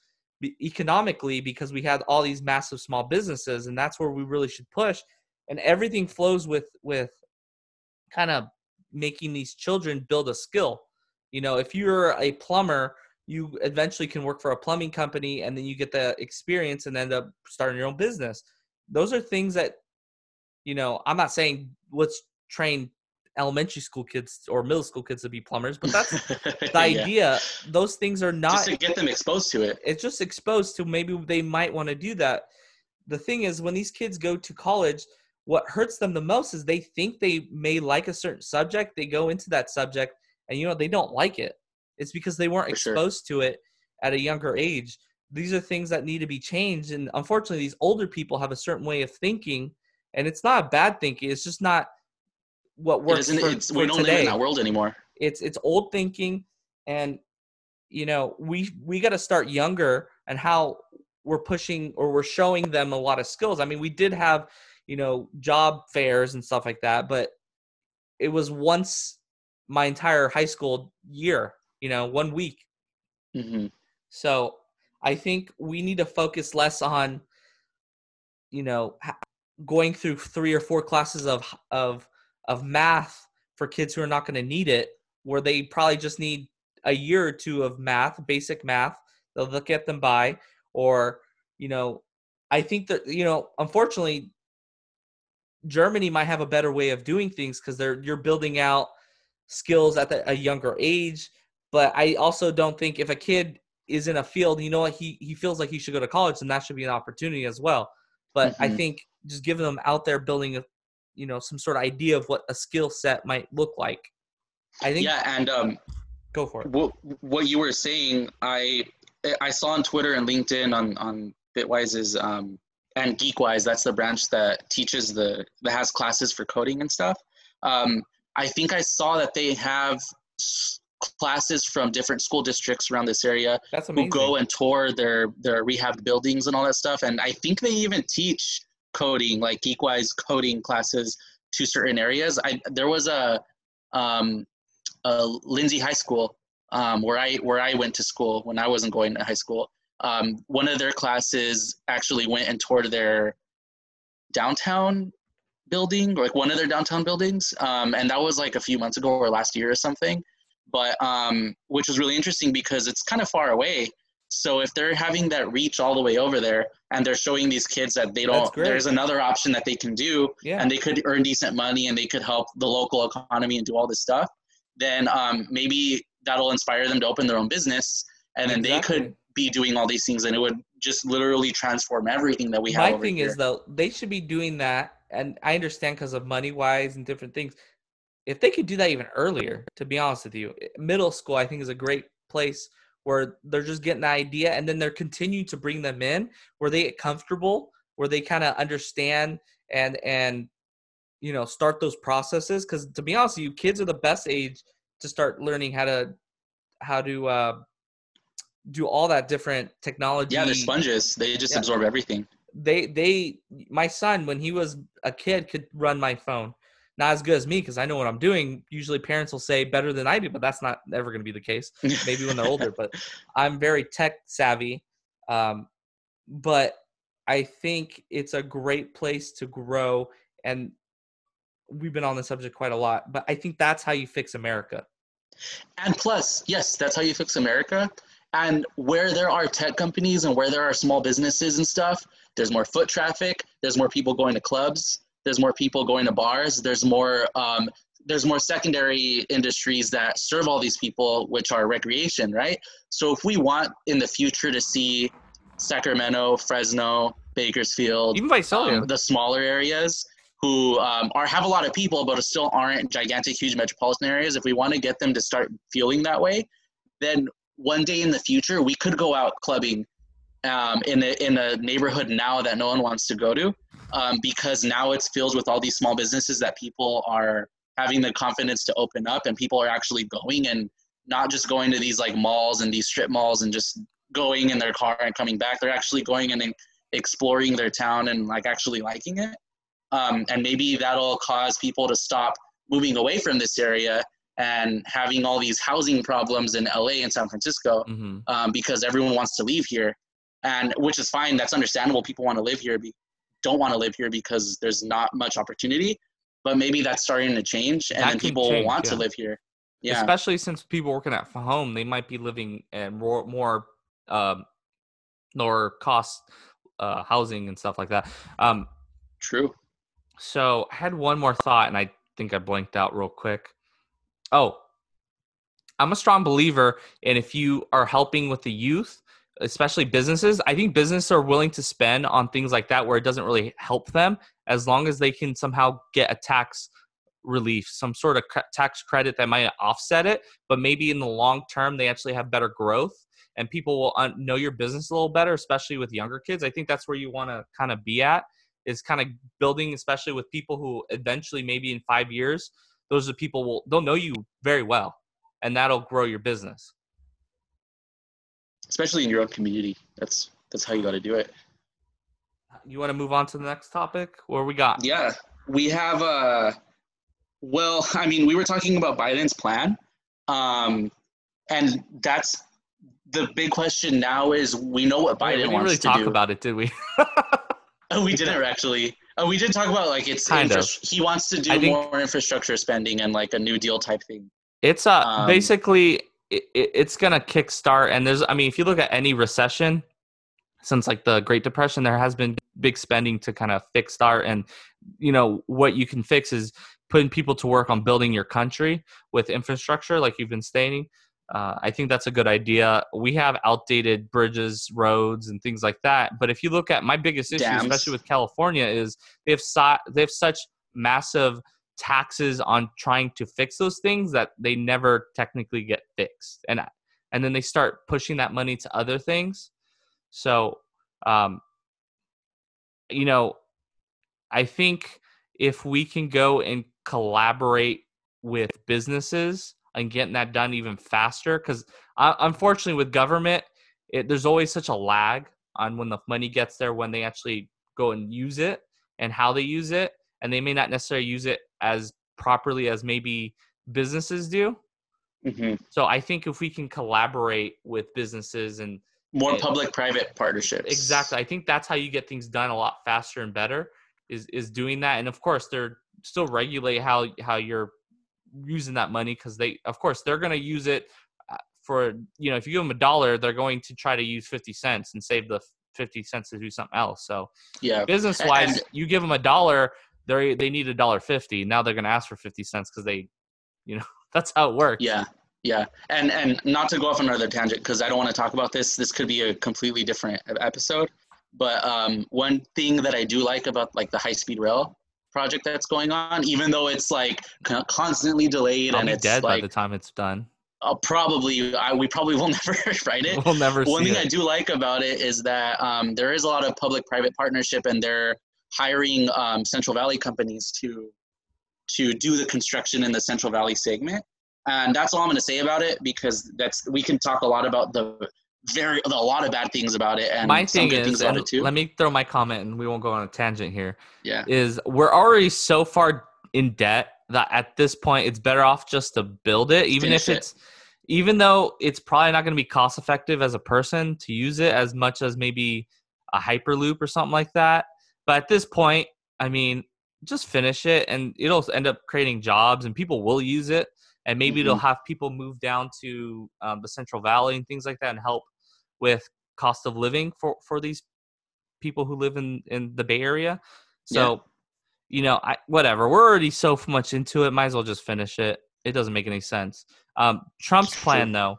economically because we had all these massive small businesses and that's where we really should push. And everything flows with with kind of making these children build a skill. You know if you're a plumber you eventually can work for a plumbing company and then you get the experience and end up starting your own business. Those are things that you know i'm not saying let's train elementary school kids or middle school kids to be plumbers but that's [LAUGHS] the Yeah. idea those things are not Just to get them exposed to it. it's just exposed to maybe they might want to do that. The thing is, when these kids go to college, what hurts them the most is they think they may like a certain subject. They go into that subject, and you know they don't like it. It's because they weren't For sure. exposed to it at a younger age. These are things that need to be changed, and unfortunately, these older people have a certain way of thinking, and it's not a bad thinking. It's just not what works isn't, for, it's, for we don't today live in that world anymore. it's it's old thinking and you know we we got to start younger and how we're pushing or we're showing them a lot of skills. I mean we did have you know job fairs and stuff like that but it was once my entire high school year you know one week. Hmm so I think we need to focus less on, you know, going through three or four classes of of of math for kids who are not going to need it, where they probably just need a year or two of math, basic math. They'll they'll get them by, or you know, I think that you know, unfortunately, Germany might have a better way of doing things because they're you're building out skills at the, a younger age. But I also don't think if a kid is in a field, you know what, he he feels like he should go to college, and that should be an opportunity as well. But I Mhm. think just giving them out there building a you know some sort of idea of what a skill set might look like. I think Yeah, and um, go for it. what what you were saying, I I saw on Twitter and LinkedIn on on Bitwise's um, and Geekwise. That's the branch that teaches the that has classes for coding and stuff. Um, I think I saw that they have s- classes from different school districts around this area That's who go and tour their their rehab buildings and all that stuff. And I think they even teach coding, like Geekwise coding classes to certain areas. I there was a um, a Lindsay High School um, where I where I went to school when I wasn't going to high school. Um, one of their classes actually went and toured their downtown building, like one of their downtown buildings, um, and that was like a few months ago or last year or something. But um, which was really interesting because it's kind of far away. So if they're having that reach all the way over there, and they're showing these kids that they don't, there's another option that they can do, Yeah. and they could earn decent money and they could help the local economy and do all this stuff. Then um, maybe that'll inspire them to open their own business, and then they could be doing all these things, and it would just literally transform everything that we have. My thing here. is though, they should be doing that, and I understand because of money wise and different things. If they could do that even earlier, to be honest with you, middle school I think is a great place where they're just getting the idea, and then they're continuing to bring them in where they get comfortable, where they kind of understand and and you know start those processes. Because to be honest with you, kids are the best age to start learning how to how to uh, do all that different technology. yeah, they're sponges. They just Yeah. absorb everything. they they my son when he was a kid could run my phone not as good as me because i know what i'm doing usually parents will say better than i do but that's not ever going to be the case [LAUGHS] maybe when they're older but i'm very tech savvy um, but i think it's a great place to grow and we've been on the subject quite a lot but i think that's how you fix america And plus, yes, that's how you fix America. And where there are tech companies and where there are small businesses and stuff, there's more foot traffic. There's more people going to clubs. There's more people going to bars. There's more. Um, there's more secondary industries that serve all these people, which are recreation, right? So if we want in the future to see Sacramento, Fresno, Bakersfield, even visalia um, the smaller areas who um, are have a lot of people but still aren't gigantic huge metropolitan areas if we want to get them to start feeling that way then one day in the future we could go out clubbing um, in, a, in a neighborhood now that no one wants to go to um, because now it's filled with all these small businesses that people are having the confidence to open up and people are actually going and not just going to these like malls and these strip malls and just going in their car and coming back they're actually going and exploring their town and like actually liking it um, and maybe that'll cause people to stop moving away from this area and having all these housing problems in LA and San Francisco hmm um, because everyone wants to leave here, and which is fine. That's understandable. People want to live here, be, don't want to live here because there's not much opportunity. But maybe that's starting to change, and That then people change, want to live here. Yeah, especially since people working at home they might be living in more more um, lower cost uh, housing and stuff like that um, true. so i had one more thought and i think i blanked out real quick oh i'm a strong believer and if you are helping with the youth especially businesses i think businesses are willing to spend on things like that where it doesn't really help them as long as they can somehow get a tax relief some sort of tax credit that might offset it but maybe in the long term they actually have better growth and people will know your business a little better especially with younger kids. I think that's where you want to kind of be at is kind of building especially with people who eventually maybe in five years those are people will they'll know you very well and that'll grow your business Especially in your own community. That's that's how you got to do it. you want to move on to the next topic where we got Yeah, we have uh well, [LAUGHS] I mean, we were talking about Biden's plan. Um and that's the big question now is we know what we Biden didn't wants really to talk do. about it did we [LAUGHS] oh, we didn't actually. Oh, we did talk about like it's Kind of. he wants to do more infrastructure spending and like a new deal type thing. It's uh Um, basically it, it, it's gonna kickstart, and there's I mean if you look at any recession since like the Great Depression, there has been big spending to kind of fix start, and you know what you can fix is putting people to work on building your country with infrastructure, like you've been stating. Uh, I think that's a good idea. We have outdated bridges, roads, and things like that. But if you look at my biggest issue, Dams. especially with California, is they have so, they have such massive taxes on trying to fix those things that they never technically get fixed. And and then they start pushing that money to other things. So um you know i think if we can go and collaborate with businesses and getting that done even faster because uh, unfortunately with government it, there's always such a lag on when the money gets there when they actually go and use it and how they use it. And they may not necessarily use it as properly as maybe businesses do. hmm So I think if we can collaborate with businesses and More public-private partnerships. exactly, I think that's how you get things done a lot faster and better is is doing that. And of course, they're still regulate how how you're using that money because they, of course, they're going to use it uh, for you know if you give them a dollar, they're going to try to use fifty cents and save the fifty cents to do something else. So Yeah. business wise, you give them a dollar, they they need a dollar fifty. Now they're going to ask for fifty cents because they, you know, [LAUGHS] that's how it works. Yeah, yeah, and and not to go off on another tangent because I don't want to talk about this. This could be a completely different episode. But um, one thing that I do like about like the high speed rail project that's going on, even though it's like constantly delayed I'll and it's dead by like the time it's done. uh, probably I, we probably will [LAUGHS] never write it. We'll never One thing I do like about it is that um, there is a lot of public-private partnership, and they're hiring um, Central Valley companies to to do the construction in the Central Valley segment. And that's all I'm going to say about it because that's we can talk a lot about the very a lot of bad things about it and my thing is, it too. let me throw my comment, and we won't go on a tangent here. yeah, Is we're already so far in debt that at this point it's better off just to build it, even Finish if it. it's even though it's probably not going to be cost effective as a person to use it as much as maybe a hyperloop or something like that. But at this point, I mean, just finish it, and it'll end up creating jobs, and people will use it, and maybe it'll have people move down to um, the Central Valley and things like that, and help with cost of living for for these people who live in in the Bay Area. So, you know, I whatever. We're already so much into it. Might as well just finish it. It doesn't make any sense. Um, Trump's plan, though,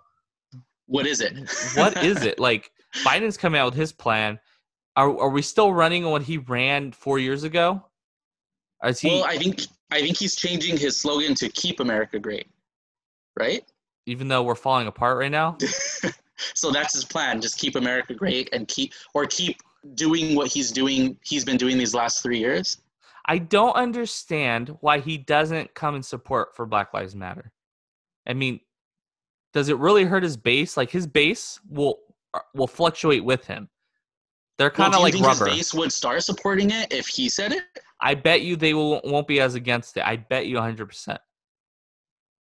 what is it? what is [LAUGHS] it like? Biden's coming out with his plan. Are are we still running on what he ran four years ago? Is he well, I think I think he's changing his slogan to "Keep America Great," right? even though we're falling apart right now? [LAUGHS] so that's his plan just keep america great and keep or keep doing what he's doing he's been doing these last three years I don't understand why he doesn't come in support for Black Lives Matter. I mean, does it really hurt his base? Like his base will uh, will fluctuate with him. They're kind of you like think rubber. his base would start supporting it if he said it I bet you they will won't be as against it. I bet you 100%.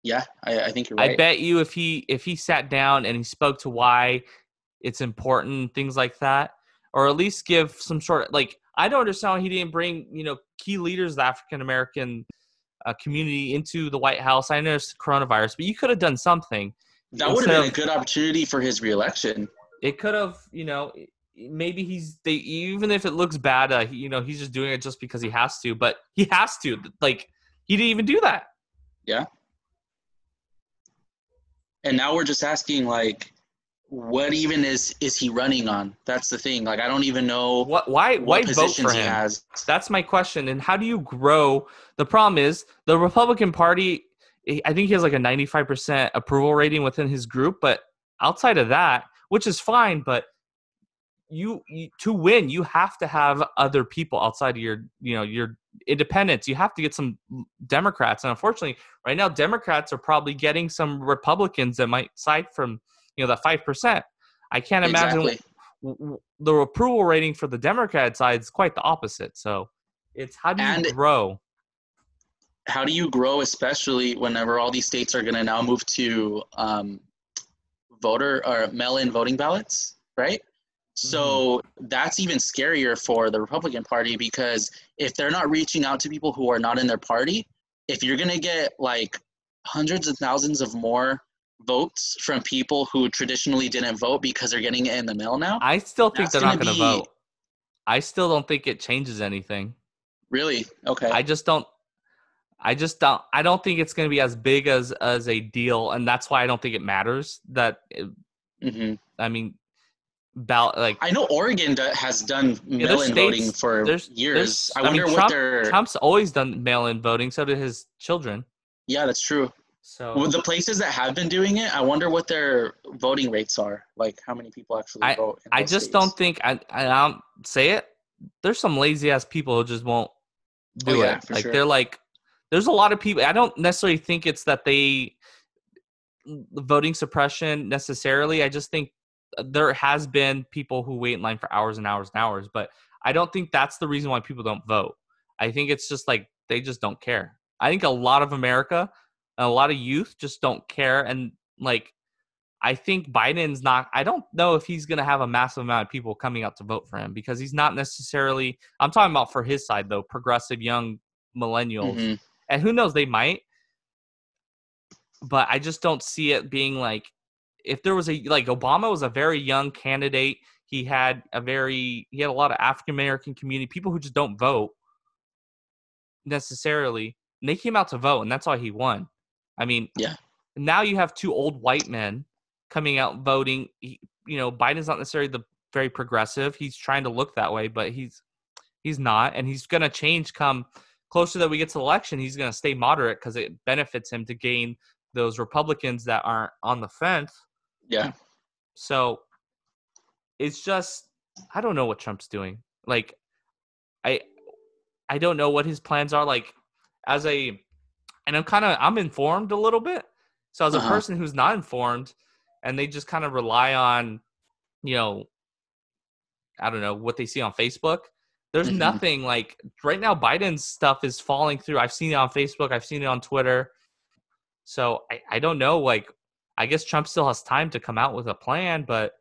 yeah i, I think you're right I bet you if he if he sat down and he spoke to why it's important, things like that, or at least give some sort of like I don't understand why he didn't bring you know key leaders of the African American uh, community into the White House. I know it's coronavirus, but you could have done something. that would have been a good opportunity for his reelection It could have, you know, maybe he's they even if it looks bad, uh, he, you know, he's just doing it just because he has to. But he has to. Like he didn't even do that. Yeah. And now we're just asking like what even is is he running on that's the thing like i don't even know What? Why? Why what vote positions for he him? has That's my question. And how do you grow? The problem is the Republican Party. I think he has like a 95% approval rating within his group, but outside of that, which is fine, but you, you to win, you have to have other people outside of your, you know, your independents. You have to get some Democrats, and unfortunately, right now, Democrats are probably getting some Republicans that might side from, you know, that five percent. I can't imagine exactly w- w- the approval rating for the Democrat side is quite the opposite. So it's how do you And- grow? how do you grow especially whenever all these states are going to now move to um, voter or mail-in voting ballots right so that's even scarier for the republican party because if they're not reaching out to people who are not in their party if you're going to get like hundreds of thousands of more votes from people who traditionally didn't vote because they're getting it in the mail now I still think they're not going to be- vote. I still don't think it changes anything. really okay I just don't. I just don't. I don't think it's going to be as big as as a deal, and that's why I don't think it matters. That it- hmm I mean, ballot like i know oregon do- has done mail-in voting states- for there's- years there's- i I mean, wonder what Trump- their Trump's always done mail-in voting. So did his children. yeah that's true So Well, the places that have been doing it, I wonder what their voting rates are. Like how many people actually vote. in I just states. don't think I I don't say it. There's some lazy ass people who just won't do Oh, yeah, it. Like sure. they're like, there's a lot of people. I don't necessarily think it's that they voting suppression necessarily. I just think there has been people who wait in line for hours and hours and hours, but I don't think that's the reason why people don't vote. I think it's just like they just don't care. I think a lot of America, and a lot of youth just don't care. And like, I think Biden's not, I don't know if he's going to have a massive amount of people coming out to vote for him because he's not necessarily, I'm talking about for his side though, progressive young millennials. Mhm. And who knows, they might. But I just don't see it being like, if there was a, like, Obama was a very young candidate. He had a very, he had a lot of African American community, people who just don't vote necessarily. And they came out to vote, and that's why he won. I mean, Yeah. Now you have two old white men coming out voting. He, you know, Biden's not necessarily the very progressive. He's trying to look that way, but he's he's not, and he's going to change come closer that we get to the election. He's going to stay moderate because it benefits him to gain those Republicans that aren't on the fence. Yeah. So it's just I don't know what Trump's doing. Like I I don't know what his plans are like as a and I'm kind of I'm informed a little bit. So as a Uh-huh. person who's not informed and they just kind of rely on you know I don't know what they see on Facebook. There's Mhm. nothing like right now Biden's stuff is falling through. I've seen it on Facebook, I've seen it on Twitter. So I, I don't know like I guess Trump still has time to come out with a plan, but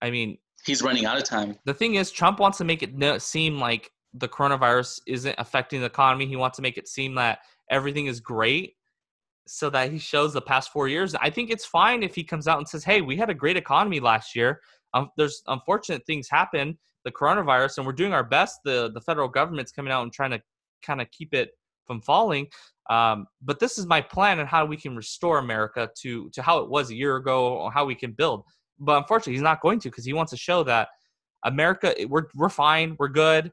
I mean, He's running out of time. the thing is, Trump wants to make it seem like the coronavirus isn't affecting the economy. He wants to make it seem that everything is great so that he shows the past four years. I think it's fine if he comes out and says, hey, we had a great economy last year. Um, there's unfortunate things happen, the coronavirus, and we're doing our best. The, the federal government's coming out and trying to kind of keep it from falling. Um, but this is my plan on how we can restore America to, to how it was a year ago or how we can build but unfortunately he's not going to because he wants to show that america we're, we're fine we're good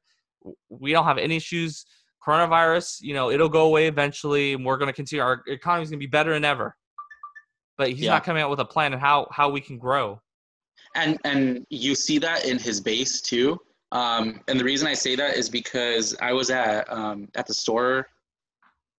we don't have any issues coronavirus you know it'll go away eventually and we're going to continue our economy's going to be better than ever but he's Yeah. not coming out with a plan on how how we can grow and and you see that in his base too um, and the reason i say that is because i was at um, at the store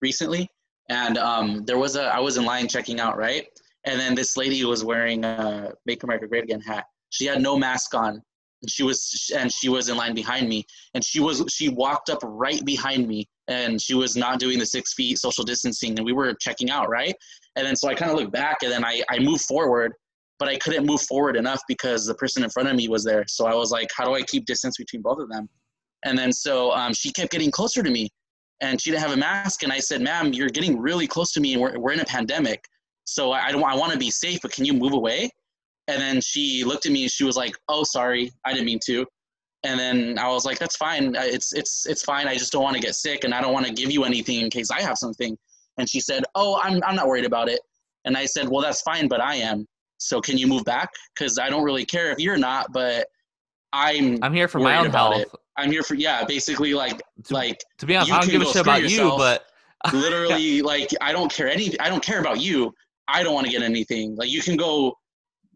recently and um, there was a i was in line checking out right and then this lady was wearing a make america great again hat she had no mask on and she was and she was in line behind me and she was she walked up right behind me and she was not doing the six feet social distancing and we were checking out right and then so i kind of looked back and then i i moved forward but I couldn't move forward enough because the person in front of me was there. So I was like, how do I keep distance between both of them? And then so um, she kept getting closer to me and she didn't have a mask. And I said, ma'am, you're getting really close to me and we're, we're in a pandemic. So I, I don't, I want to be safe, but can you move away? And then she looked at me and she was like, oh, sorry, I didn't mean to. And then I was like, that's fine. It's, it's, it's fine. I just don't want to get sick and I don't want to give you anything in case I have something. And she said, oh, I'm, I'm not worried about it. And I said, well, that's fine, but I am. So can you move back? Because I don't really care if you're not, but I'm i'm here for my own health it. I'm here for yeah, basically like to, like to be honest i don't give a shit about you but [LAUGHS] literally like I don't care any I don't care about you. I don't want to get anything. Like you can go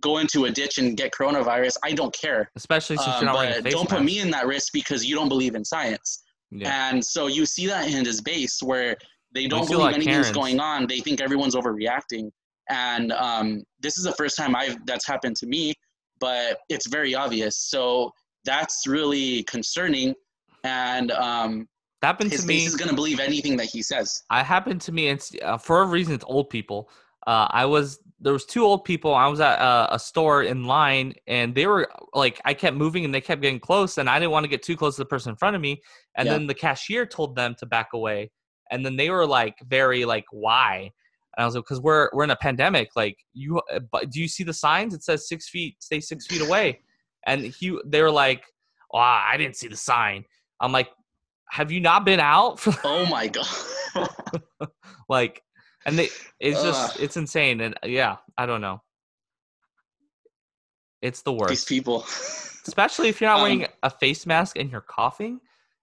go into a ditch and get coronavirus. I don't care. especially since Um, you're not wearing a but face don't put me in that risk because you don't believe in science. yeah. And so you see that in his base where they don't believe of anything's Karens. going on. They think everyone's overreacting. And um, this is the first time I've that's happened to me, but it's very obvious. So that's really concerning. And um, that happened his to me is going to believe anything that he says. I happened to me, and uh, for a reason, it's old people. Uh, I was there was two old people. I was at a, a store in line, and they were like, I kept moving, and they kept getting close, and I didn't want to get too close to the person in front of me. And Yeah. then the cashier told them to back away, and then they were like, very like, why? And I was like, because we're we're in a pandemic. Like, you, uh, but do you see the signs? It says six feet, stay six feet away. And he, they were like, oh, I didn't see the sign. I'm like, have you not been out [LAUGHS] Oh my god. [LAUGHS] like and they it's just Ugh. it's insane and uh, yeah i don't know it's the These worst people. especially if you're not [LAUGHS] Um, wearing a face mask and you're coughing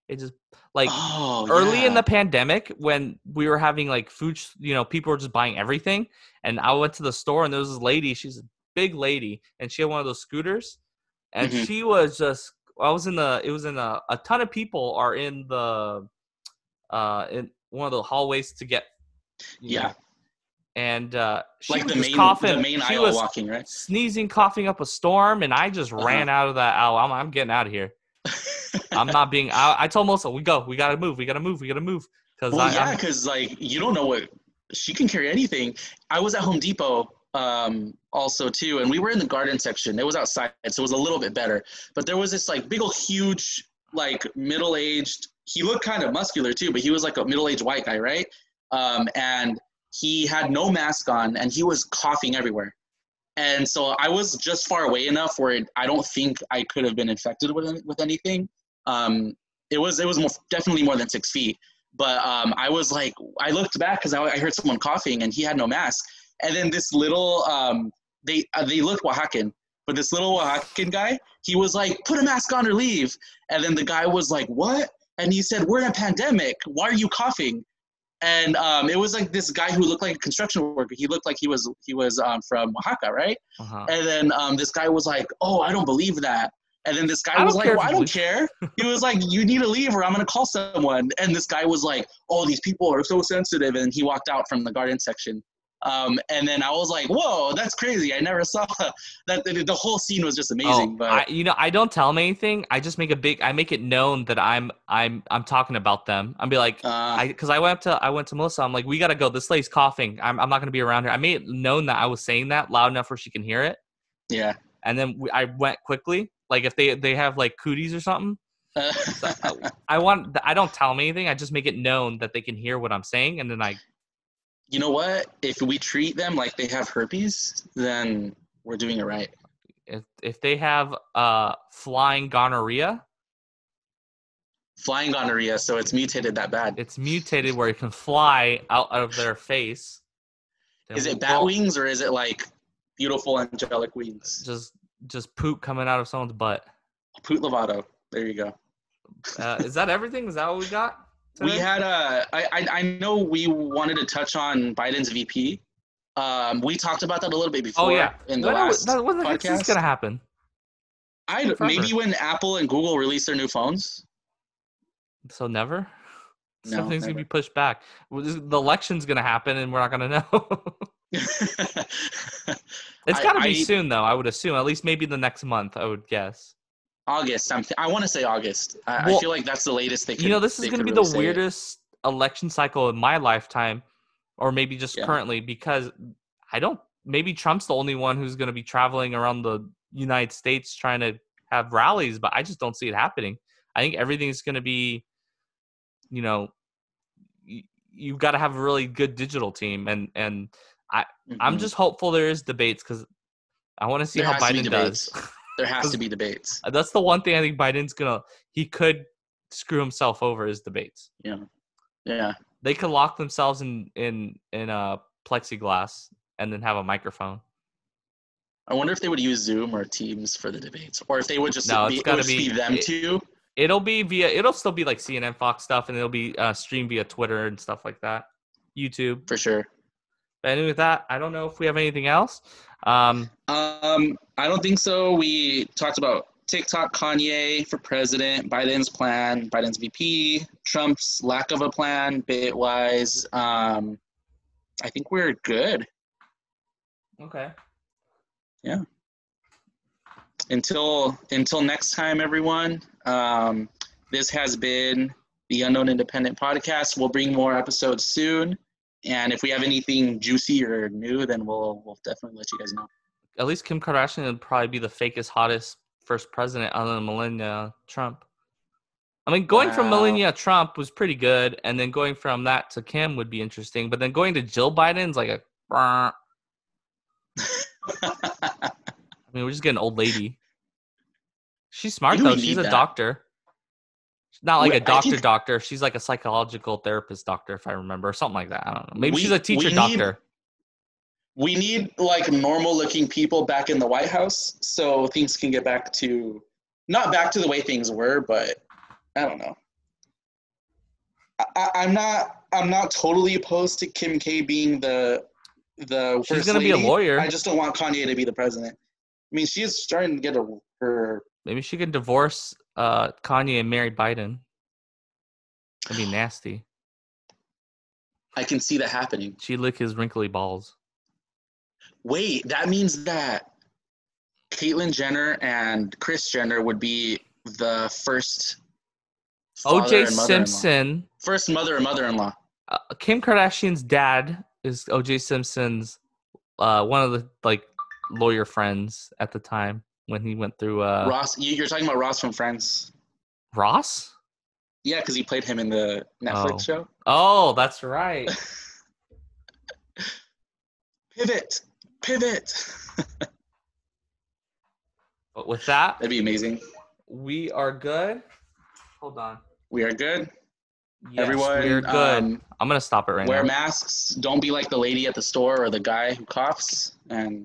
it just like oh, early in the pandemic when we were having like food you know people were just buying everything and i went to the store and there was this lady she's a big lady and she had one of those scooters and Mhm. she was just i was in the it was in a, a ton of people are in the uh in one of the hallways to get Yeah. know, and uh she like was main coughing the main she aisle was walking, right? sneezing coughing up a storm and i just Uh-huh. ran out of that aisle i'm, I'm getting out of here [LAUGHS] I'm not being. I, I told Melissa, we go. We gotta move. We gotta move. We gotta move. Because Well, I, yeah, because like you don't know what she can carry anything. I was at Home Depot um, also too, and we were in the garden section. It was outside, so it was a little bit better. But there was this like big old huge like middle aged. He looked kind of muscular too, but he was like a middle aged white guy, right? Um, and he had no mask on, and he was coughing everywhere. And so I was just far away enough where it, I don't think I could have been infected with with anything. Um, it was it was more, definitely more than six feet but um, I was like, I looked back because I, I heard someone coughing and he had no mask. And then this little, um, they uh, they looked Oaxacan, but this little Oaxacan guy, he was like, put a mask on or leave. And then the guy was like, what? And he said, we're in a pandemic. Why are you coughing? And um, it was like this guy who looked like a construction worker. He looked like he was he was um, from Oaxaca, right? uh-huh. And then um, this guy was like, "Oh, I don't believe that." And then this guy was like, well, "I don't care." He was like, "You need to leave, or I'm gonna call someone." And this guy was like, "Oh, these people are so sensitive," and he walked out from the garden section. Um, and then I was like, "Whoa, that's crazy! I never saw [LAUGHS] that." The, the whole scene was just amazing. oh, but I, you know, I don't tell them anything. I just make a big. I make it known that I'm I'm I'm talking about them. I'm be like, uh, I because I went up to I went to Melissa. I'm like, we gotta go. This lady's coughing. I'm I'm not gonna be around here. I made it known that I was saying that loud enough where she can hear it. yeah. And then we, I went quickly. Like if they they have like cooties or something. [LAUGHS] Uh, I want. I don't tell them anything. I just make it known that they can hear what I'm saying, and then I. you know what? If we treat them like they have herpes, then we're doing it right. If if they have uh flying gonorrhea, Flying gonorrhea, so it's mutated that bad. it's mutated where it can fly out of their face. then Is it bat wings or is it like beautiful angelic wings? Just just poop coming out of someone's butt. Poot Lovato. There you go. Uh, is that everything? Is that what we got? We had a. I I know we wanted to touch on Biden's VP. Um, we talked about that a little bit before. Oh yeah. In the last that, when the heck is gonna happen? I maybe when Apple and Google release their new phones. So never. No, Something's never. gonna be pushed back. The election's gonna happen, and we're not gonna know. [LAUGHS] it's I- gotta be I- soon, though. I would assume at least maybe the next month. I would guess. August. I'm th- I want to say August. I, I feel like that's the latest they could. you know, this is going to be really the say it. weirdest election cycle in my lifetime, or maybe just Yeah. currently, because I don't. Maybe Trump's the only one who's going to be traveling around the United States trying to have rallies, but I just don't see it happening. I think everything's going to be, you know, y- you've got to have a really good digital team, and and I'm Mhm. just hopeful there is debates because I want to see There how has to be Biden does. [LAUGHS] There has to be debates. That's the one thing I think Biden's gonna. He could screw himself over is debates. Yeah. Yeah. They could lock themselves in in in a plexiglass and then have a microphone. I wonder if they would use Zoom or Teams for the debates, or if they would just No, be, it's it gotta be- be them it- two. It'll be via. It'll still be like CNN, Fox stuff, and it'll be uh, streamed via Twitter and stuff like that, YouTube. For sure. But anyway, with that, I don't know if we have anything else. Um, Um, I don't think so. We talked about TikTok, Kanye for president, Biden's plan, Biden's VP, Trump's lack of a plan, Bitwise. Um, I think we're good okay. Yeah. Until until next time, everyone. Um, this has been the Unknown Independent Podcast. We'll bring more episodes soon, and if we have anything juicy or new, then we'll we'll definitely let you guys know. At least Kim Kardashian would probably be the fakest, hottest first president other than Melania Trump. I mean, going from Wow. Melania Trump was pretty good, and then going from that to Kim would be interesting. But then going to Jill Biden's like a. [LAUGHS] I mean, we're just getting old lady. She's smart though. She's a that? doctor. Not like a doctor think- doctor. She's like a psychological therapist doctor, if I remember, or something like that. I don't know. Maybe We- she's a teacher we need- doctor. we need like normal looking people back in the White House so things can get back to not back to the way things were, but I don't know. I, I'm not I'm not totally opposed to Kim K being the the She's gonna be a lawyer. I just don't want Kanye to be the president. I mean, she is starting to get a, her. Maybe she can divorce uh, Kanye and marry Biden. That'd be nasty. I can see that happening. She'd lick his wrinkly balls. Wait, that means that Caitlyn Jenner and Kris Jenner would be the first OJ. Simpson. First mother and mother-in-law. Uh, Kim Kardashian's dad is OJ Simpson's uh, one of the like lawyer friends at the time when he went through uh, Ross, you, you're talking about Ross from Friends. Ross. Yeah, because he played him in the Netflix Oh. show. Oh, that's right. [LAUGHS] Pivot, pivot. [LAUGHS] but with that, That'd be amazing. we are good. Hold on. We are good. Yes, Everyone, we are good. um, I'm gonna stop it right wear now. Wear masks. Don't be like the lady at the store or the guy who coughs. And